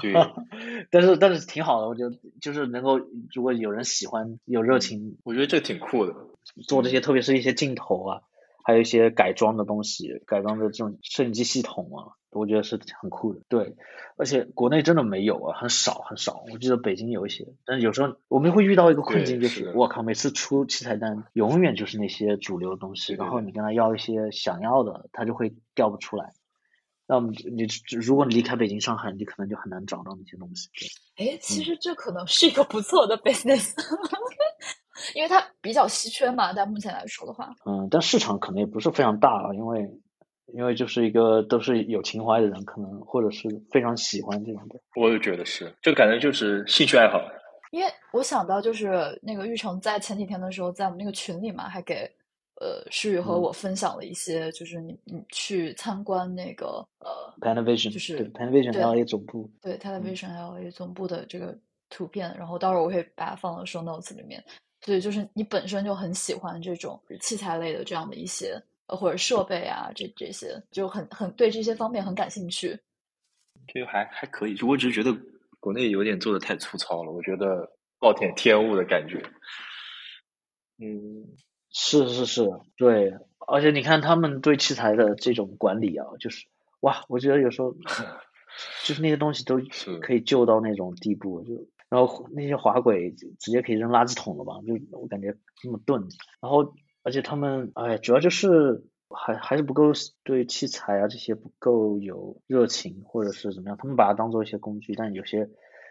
对，但是但是挺好的，我觉得就是能够如果有人喜欢有热情，我觉得这挺酷的，做这些特别是一些镜头啊。还有一些改装的东西，改装的这种摄影机系统啊，我觉得是很酷的。对，而且国内真的没有啊，很少很少。我记得北京有一些，但是有时候我们会遇到一个困境，就是我靠，每次出器材单，永远就是那些主流的东西，然后你跟他要一些想要的，他就会调不出来。那么你如果你离开北京、上海，你可能就很难找到那些东西。哎，其实这可能是一个不错的 business。因为它比较稀缺嘛，但目前来说的话，嗯，但市场可能也不是非常大啊，因为因为就是一个都是有情怀的人，可能或者是非常喜欢这种的。我也觉得是，就感觉就是兴趣爱好。因为我想到就是那个玉成在前几天的时候，在我们那个群里嘛，还给呃诗雨和我分享了一些，就是你你去参观那个呃，Panavision，就是 Panavision LA 总部，对 Panavision LA 总部的这个图片，然后到时候我会把它放到 show notes 里面。所以就是你本身就很喜欢这种器材类的这样的一些呃或者设备啊这这些就很很对这些方面很感兴趣。这个还还可以，我只是觉得国内有点做的太粗糙了，我觉得暴殄天物的感觉。嗯，是是是，对，而且你看他们对器材的这种管理啊，就是哇，我觉得有时候 就是那些东西都可以旧到那种地步，就。然后那些滑轨直接可以扔垃圾桶了吧？就我感觉那么钝，然后而且他们哎，主要就是还还是不够对器材啊这些不够有热情，或者是怎么样？他们把它当做一些工具，但有些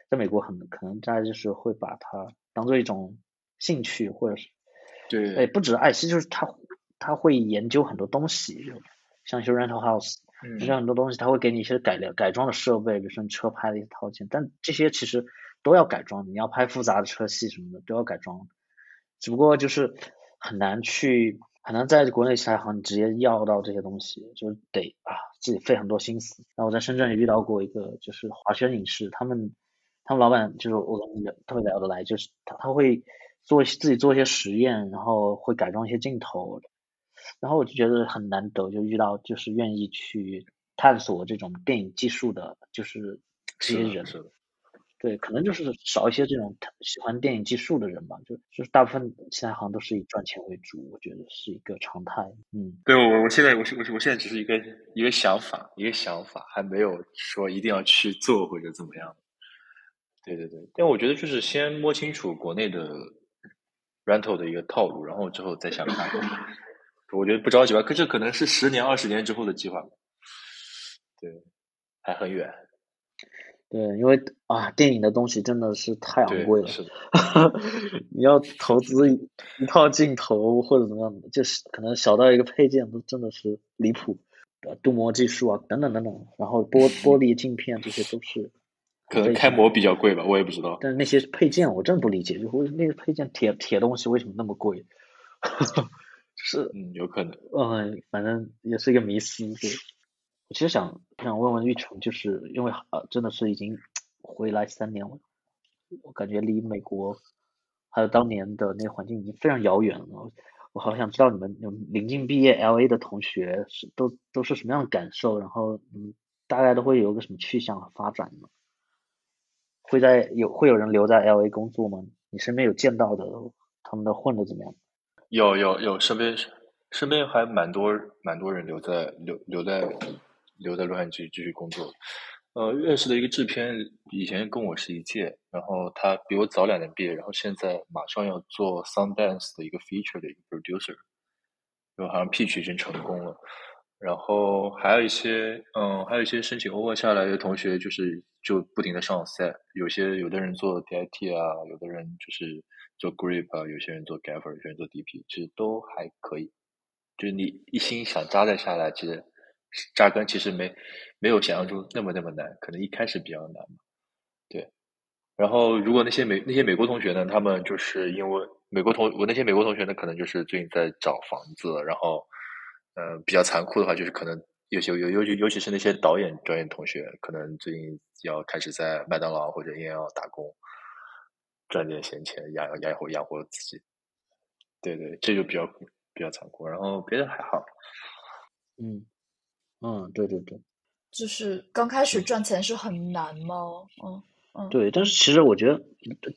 在美国很可能大家就是会把它当做一种兴趣，或者是对，哎，不止爱惜，就是他他会研究很多东西，像一些 rental house，嗯，像很多东西他会给你一些改良改装的设备，比如说你车拍的一些套件，但这些其实。都要改装，你要拍复杂的车系什么的都要改装，只不过就是很难去，很难在国内其他行直接要到这些东西，就得啊自己费很多心思。那我在深圳也遇到过一个，就是华轩影视，他们他们老板就是我特别聊得来，就是他他会做自己做一些实验，然后会改装一些镜头，然后我就觉得很难得，就遇到就是愿意去探索这种电影技术的，就是这些人。是的。对，可能就是少一些这种喜欢电影技术的人吧，就就是大部分现在好像都是以赚钱为主，我觉得是一个常态。嗯，对我我现在我我我现在只是一个一个想法，一个想法，还没有说一定要去做或者怎么样。对对对，但我觉得就是先摸清楚国内的 rental 的一个套路，然后之后再想看。我觉得不着急吧，可这可能是十年、二十年之后的计划。对，还很远。对，因为啊，电影的东西真的是太昂贵了。是。你要投资一套镜头或者怎么样的，就是可能小到一个配件都真的是离谱。镀膜技术啊，等等等等，然后玻玻璃镜片这些都是。可能开模比较贵吧，我也不知道。但是那些配件我真不理解，就是那个配件铁铁东西为什么那么贵？是，嗯，有可能。嗯，反正也是一个迷思。对，我其实想想问问玉成，就是因为呃，真的是已经回来三年了，我感觉离美国还有当年的那个环境已经非常遥远了。我好想知道你们临近毕业 L A 的同学是都都是什么样的感受，然后嗯，大概都会有个什么去向和发展呢？会在有会有人留在 L A 工作吗？你身边有见到的，他们的混的怎么样？有有有，身边身边还蛮多蛮多人留在留留在留在洛杉矶继续工作。呃，认识的一个制片以前跟我是一届，然后他比我早两年毕业，然后现在马上要做 Sundance 的一个 feature 的一个 producer，就好像 pitch 已经成功了。然后还有一些，嗯，还有一些申请 over 下来的同学，就是就不停的上赛，有些有的人做 DIT 啊，有的人就是做 grip 啊，有些人做 gaffer，有些人做 DP，其实都还可以。就是你一心想扎在下来，其实扎根其实没没有想象中那么那么难，可能一开始比较难嘛。对。然后如果那些美那些美国同学呢，他们就是因为美国同我那些美国同学呢，可能就是最近在找房子，然后。呃，比较残酷的话，就是可能有些有尤其尤其是那些导演专业同学，可能最近要开始在麦当劳或者 E L 打工，赚点闲钱养养活养活自己。对对，这就比较比较残酷。然后别的还好。嗯嗯，对对对。就是刚开始赚钱是很难吗？嗯嗯。对，但是其实我觉得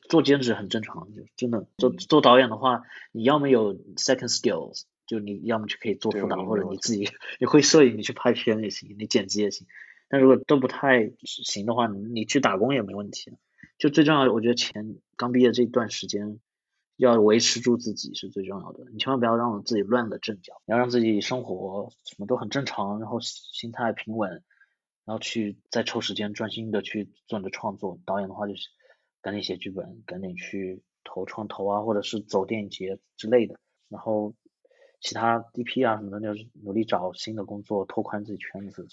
做兼职很正常，就真的做做导演的话，你要么有 second skills。就你要么就可以做副导，或者你自己你会摄影，你去拍片也行，你剪辑也行。但如果都不太行的话，你去打工也没问题。就最重要的，我觉得前刚毕业这段时间要维持住自己是最重要的。你千万不要让自己乱了阵脚，你要让自己生活什么都很正常，然后心态平稳，然后去再抽时间专心的去做你的创作。导演的话就是赶紧写剧本，赶紧去投创投啊，或者是走电影节之类的，然后。其他 DP 啊什么的，就是努力找新的工作，拓宽自己圈子。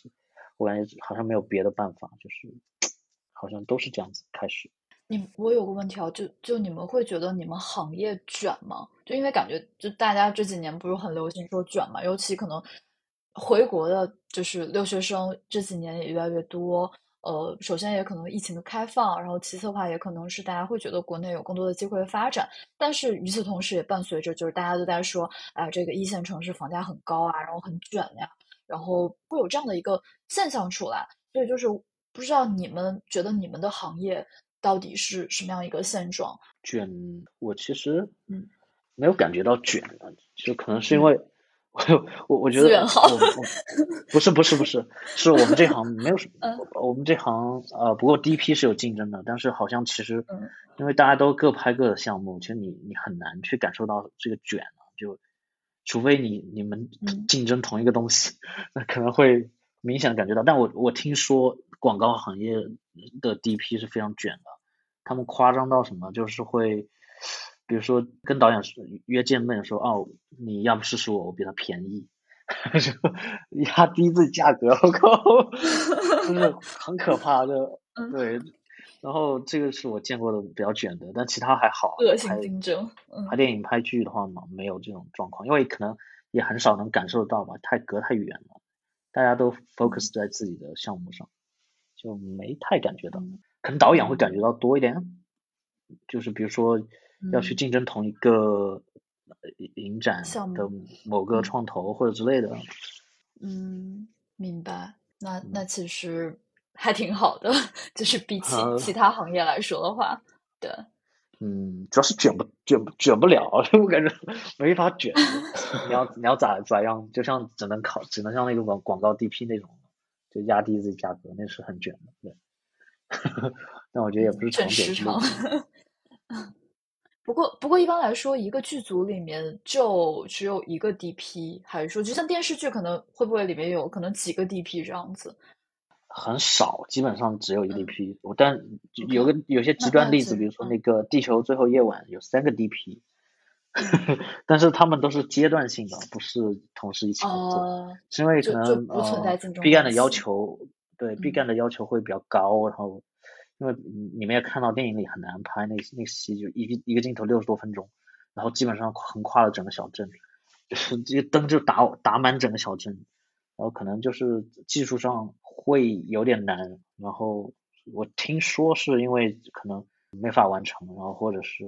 我感觉好像没有别的办法，就是 好像都是这样子开始。你我有个问题啊，就就你们会觉得你们行业卷吗？就因为感觉就大家这几年不是很流行说卷嘛，尤其可能回国的，就是留学生这几年也越来越多。呃，首先也可能疫情的开放，然后其次的话也可能是大家会觉得国内有更多的机会发展，但是与此同时也伴随着就是大家都在说，哎，这个一线城市房价很高啊，然后很卷呀，然后会有这样的一个现象出来，所以就是不知道你们觉得你们的行业到底是什么样一个现状？卷，我其实嗯没有感觉到卷，就可能是因为。我我我觉得，不是不是不是，是我们这行没有什么，我们这行呃，不过第一批是有竞争的，但是好像其实，因为大家都各拍各的项目，其实你你很难去感受到这个卷就除非你你们竞争同一个东西，那可能会明显感觉到。但我我听说广告行业的第一批是非常卷的，他们夸张到什么，就是会。比如说跟导演约见面说哦，你要不试试我，我比他便宜，就压低自己价格，我靠，就是很可怕的，对。然后这个是我见过的比较卷的，但其他还好。恶性竞争。拍电影拍剧的话嘛，没有这种状况，因为可能也很少能感受到吧，太隔太远了，大家都 focus 在自己的项目上，就没太感觉到。可能导演会感觉到多一点，就是比如说。要去嗯竞争同一个呃影展的某个嗯创投或者之类的。嗯，明白。那嗯那其实还挺好的，就是比起呃其他行业来说的话，对，嗯，主要是卷不卷不卷不了，我感觉没法卷。你要你要咋咋样，就像只能考，只能像那个广广告 DP 那种，就压低自己价格，那是很卷的。对，但我觉得也不是卷长久之时长路。不过，不过一般来说，一个剧组里面就只有一个 DP，还是说，就像电视剧，可能会不会里面有可能几个 DP 这样子？很少，基本上只有一个嗯 DP。我但有个有些极端例子，比如说嗯那个《地球最后夜晚》有三个 DP，嗯 但是他们都是阶段性的，不是同时一起工作。哦，是因为可能不存在呃竞争毕赣的要求，对毕嗯赣的要求会比较高，然后因为你你们也看到电影里很难拍那那戏，就一个一个镜头六十多分钟，然后基本上横跨了整个小镇，就 是这个灯就打打满整个小镇，然后可能就是技术上会有点难，然后我听说是因为可能没法完成，然后或者是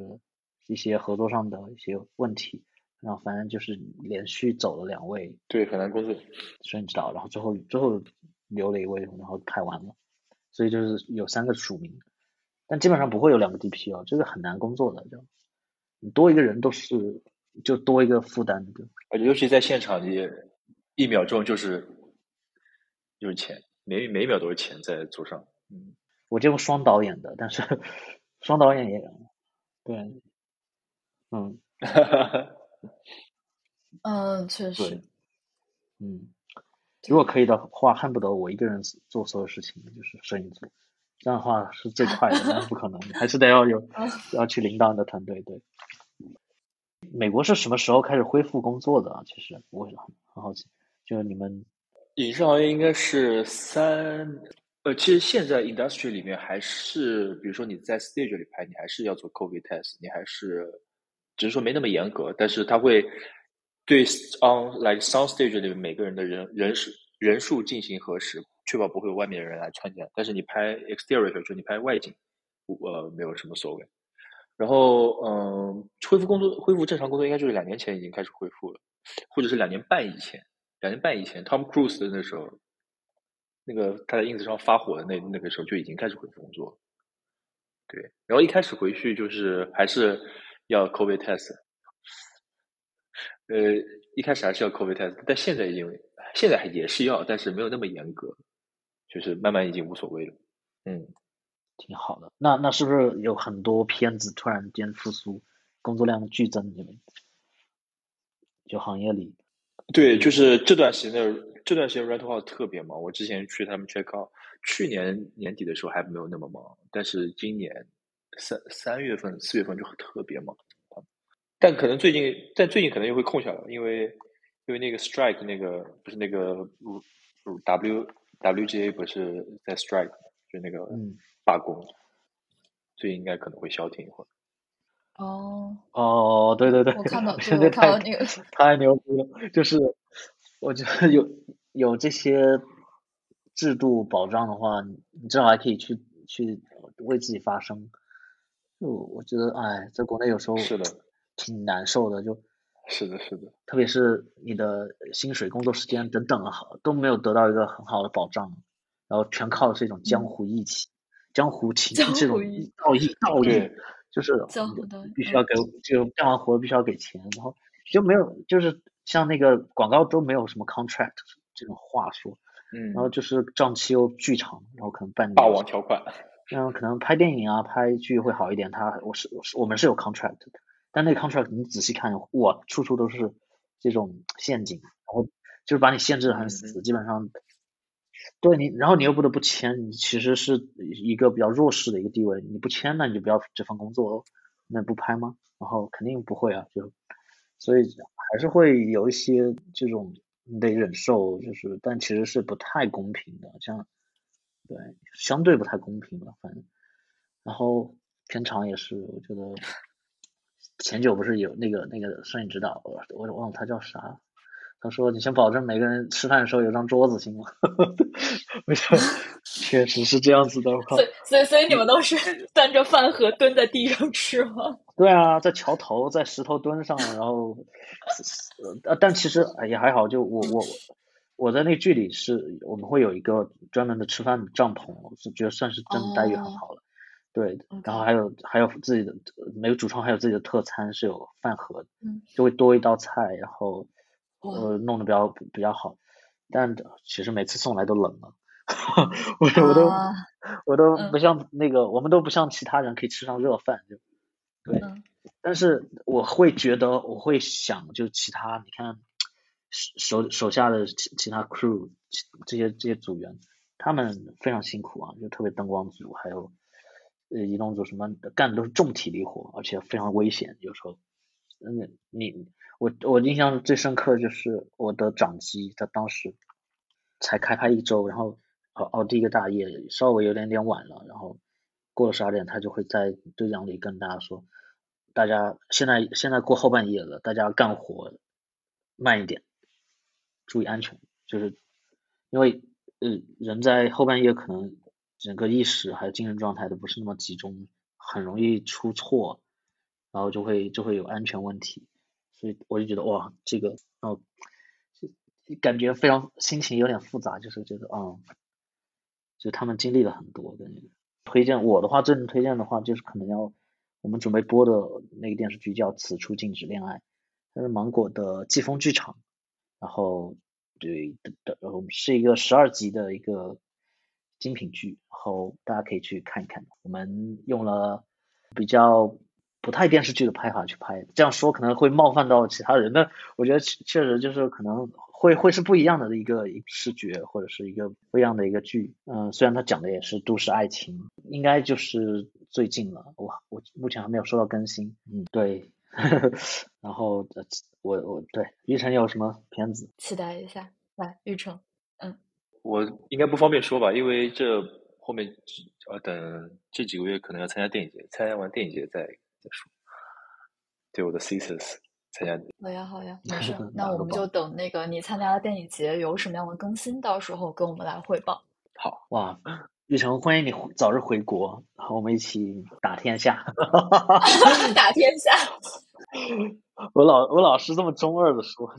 一些合作上的一些问题，然后反正就是连续走了两位对，很难工作。所以你知道，然后最后最后留了一位，然后拍完了，所以就是有三个署名，但基本上不会有两个 DP 哦，这个很难工作的，就你多一个人都是就多一个负担的，而且尤其在现场，你一秒钟就是就是钱，每每秒都是钱在桌上。嗯，我见过双导演的，但是 双导演也对，嗯。嗯，确实，嗯，如果可以的话，恨不得我一个人做所有事情，就是摄影组，这样的话是最快的，但是不可能，你还是得要有 要去领导你的团队。对，美国是什么时候开始恢复工作的啊？其实我很很好奇，就是你们影视行业应该是三，呃，其实现在 industry 里面还是，比如说你在 stage 里拍，你还是要做 COVID test，你还是，只是说没那么严格，但是他会对 on like sound stage 里面每个人的人人数人数进行核实，确保不会有外面的人来参加。但是你拍 exterior，就你拍外景，呃，没有什么所谓。然后，嗯，恢复工作，恢复正常工作应该就是两年前已经开始恢复了，或者是两年半以前。两年半以前，Tom Cruise 的那时候，那个他在 ins 上发火的那那个时候就已经开始恢复工作。对，然后一开始回去就是还是要 COVID test，呃，一开始还是要 COVID test，但现在已经现在也是要，但是没有那么严格，就是慢慢已经无所谓了。嗯，挺好的。那那是不是有很多片子突然间复苏，工作量剧增？你们就行业里，对，就是这段时间的这段时间 rental house 特别忙。我之前去他们 check out，去年年底的时候还没有那么忙，但是今年三三月份、四月份就特别忙。但可能最近，但最近可能又会空下来，因为因为那个 strike 那个不是那个 W WGA 不是在 strike，就那个嗯罢工，所以应该可能会消停一会儿。哦，哦，对对对，我看到，对，现在看到太那个，太牛逼了，就是我觉得有有这些制度保障的话，你你至少还可以去去为自己发声。就我觉得，哎，在国内有时候是的。挺难受的，就是的，是的，特别是你的薪水、工作时间等等好都没有得到一个很好的保障，然后全靠是一种江湖义气、江湖情江这种道义道义，就是必须要给，就干完活必须要给钱，然后就没有就是像那个广告都没有什么 contract 这种话说，嗯。然，后就是账期又巨长，然后可能半年霸王条款，然后可能拍电影啊、拍剧会好一点，他我是我是我们是有 contract 的，但那个 contract 你仔细看，哇，处处都是这种陷阱，然后就是把你限制得很死，基本上对你，然后你又不得不签，你其实是一个比较弱势的一个地位，你不签那你就不要这份工作喽，那不拍吗？然后肯定不会啊，就所以还是会有一些这种你得忍受，就是但其实是不太公平的，像对相对不太公平吧，反正然后片场也是，我觉得 前久不是有那个那个摄影指导，我我忘了他叫啥。他说：“你先保证每个人吃饭的时候有张桌子，行吗？” 我就确实是这样子的。我靠所以，所以，所以你们都是 端着饭盒蹲在地上吃吗？对啊，在桥头，在石头墩上，然后，呃，但其实也还好，就我我我在那剧里是我们会有一个专门的吃饭帐篷，我是觉得算是真的待遇很好了。对，然后还有还有自己的每个主创还有自己的特餐是有饭盒的，嗯就会多一道菜，然后呃弄得比较比较好，但其实每次送来都冷了，我我都、啊我都嗯。不像那个我们都不像其他人可以吃上热饭，就。对，嗯。但是我会觉得我会想，就其他你看手手下的其其他 crew 这些这些组员，他们非常辛苦啊，就特别灯光组还有呃移动组什么干的都是重体力活，而且非常危险，有时候。嗯，你我我印象最深刻就是我的掌机，他当时才开拍一周，然后熬熬第一个大夜，稍微有点点晚了，然后过了十二点，他就会在对讲里跟大家说，大家现在现在过后半夜了，大家干活慢一点，注意安全，就是因为呃人在后半夜可能整个意识还有精神状态都不是那么集中，很容易出错，然后就会就会有安全问题，所以我就觉得哇，这个哦，就感觉非常心情有点复杂，就是觉得嗯，就他们经历了很多，感觉。推荐我的话，真正推荐的话，就是可能要我们准备播的那个电视剧叫《此处禁止恋爱》，它是芒果的季风剧场，然后对的的，呃是一个十二集的一个精品剧，然后大家可以去看一看。我们用了比较不太电视剧的拍法去拍，这样说可能会冒犯到其他人，但我觉得确确实就是可能会会是不一样的一个一个视觉或者是一个不一样的一个剧。嗯，虽然它讲的也是都市爱情，应该就是最近了。我我目前还没有收到更新。嗯，对。然后呃我我对玉成有什么片子？期待一下。来，玉成，嗯我应该不方便说吧，因为这后面呃等这几个月可能要参加电影节，参加完电影节再再说。对我的 thesis 参加好呀，好呀，没事。那我们就等那个你参加了电影节有什么样的更新，到时候跟我们来汇报。好，哇，玉成，欢迎你早日回国，然后我们一起打天下。打天下。我老我老是这么中二的说，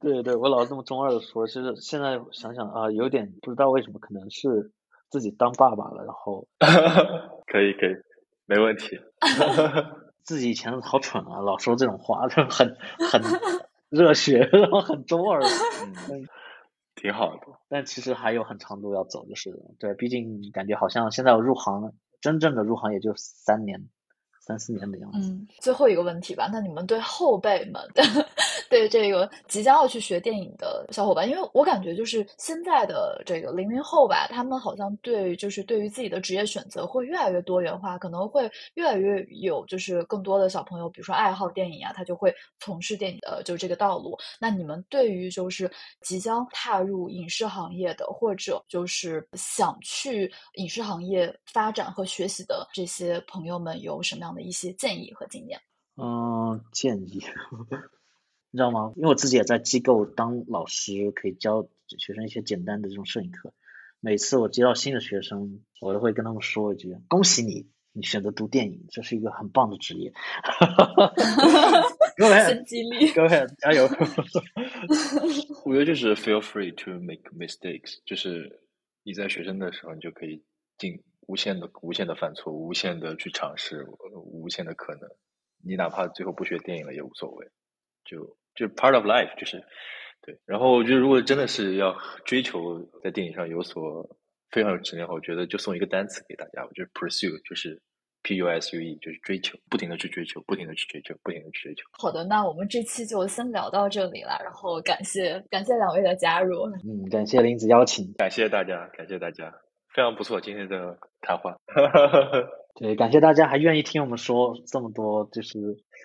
对对，我老是这么中二的说，其实现在想想啊，有点不知道为什么，可能是自己当爸爸了，然后 可以可以，没问题。自己以前好蠢啊，老说这种话，就很很热血，然后很中二。嗯，挺好的。但其实还有很长路要走，就是对，毕竟感觉好像现在我入行，真正的入行也就三年、三四年的样子。嗯，最后一个问题吧，那你们对后辈们，对这个即将要去学电影的小伙伴，因为我感觉就是现在的这个零零后吧，他们好像对就是对于自己的职业选择会越来越多元化，可能会越来越有就是更多的小朋友，比如说爱好电影啊，他就会从事电影的就这个道路。那你们对于就是即将踏入影视行业的，或者就是想去影视行业发展和学习的这些朋友们，有什么样的一些建议和经验？嗯，建议，你知道吗？因为我自己也在机构当老师，可以教学生一些简单的这种摄影课。每次我接到新的学生，我都会跟他们说一句：“恭喜你，你选择读电影，这是一个很棒的职业。”各位，先激励。各位加油！我觉得就是 feel free to make mistakes，就是你在学生的时候，你就可以尽无限的、无限的犯错，无限的去尝试，呃无限的可能。你哪怕最后不学电影了也无所谓，就就 part of life，就是对。然后我觉得，如果真的是要追求在电影上有所非常有质量的话，我觉得就送一个单词给大家，我觉得 pursue 就是 p u s u e，就是追求，不停的去追求，不停的去追求，不停的去追求。好的，那我们这期就先聊到这里了，然后感谢感谢两位的加入。嗯，感谢林子邀请，感谢大家，感谢大家，非常不错今天的谈话。对，感谢大家还愿意听我们说这么多，就是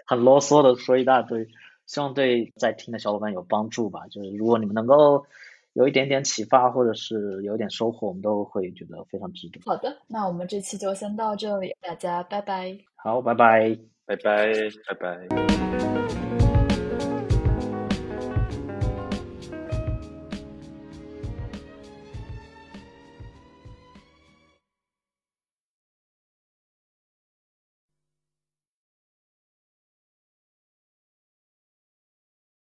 很啰嗦的说一大堆，希望对在听的小伙伴有帮助吧。就是如果你们能够有一点点启发，或者是有一点收获，我们都会觉得非常值得。好的，那我们这期就先到这里，大家拜拜。好，拜拜。拜拜，拜拜。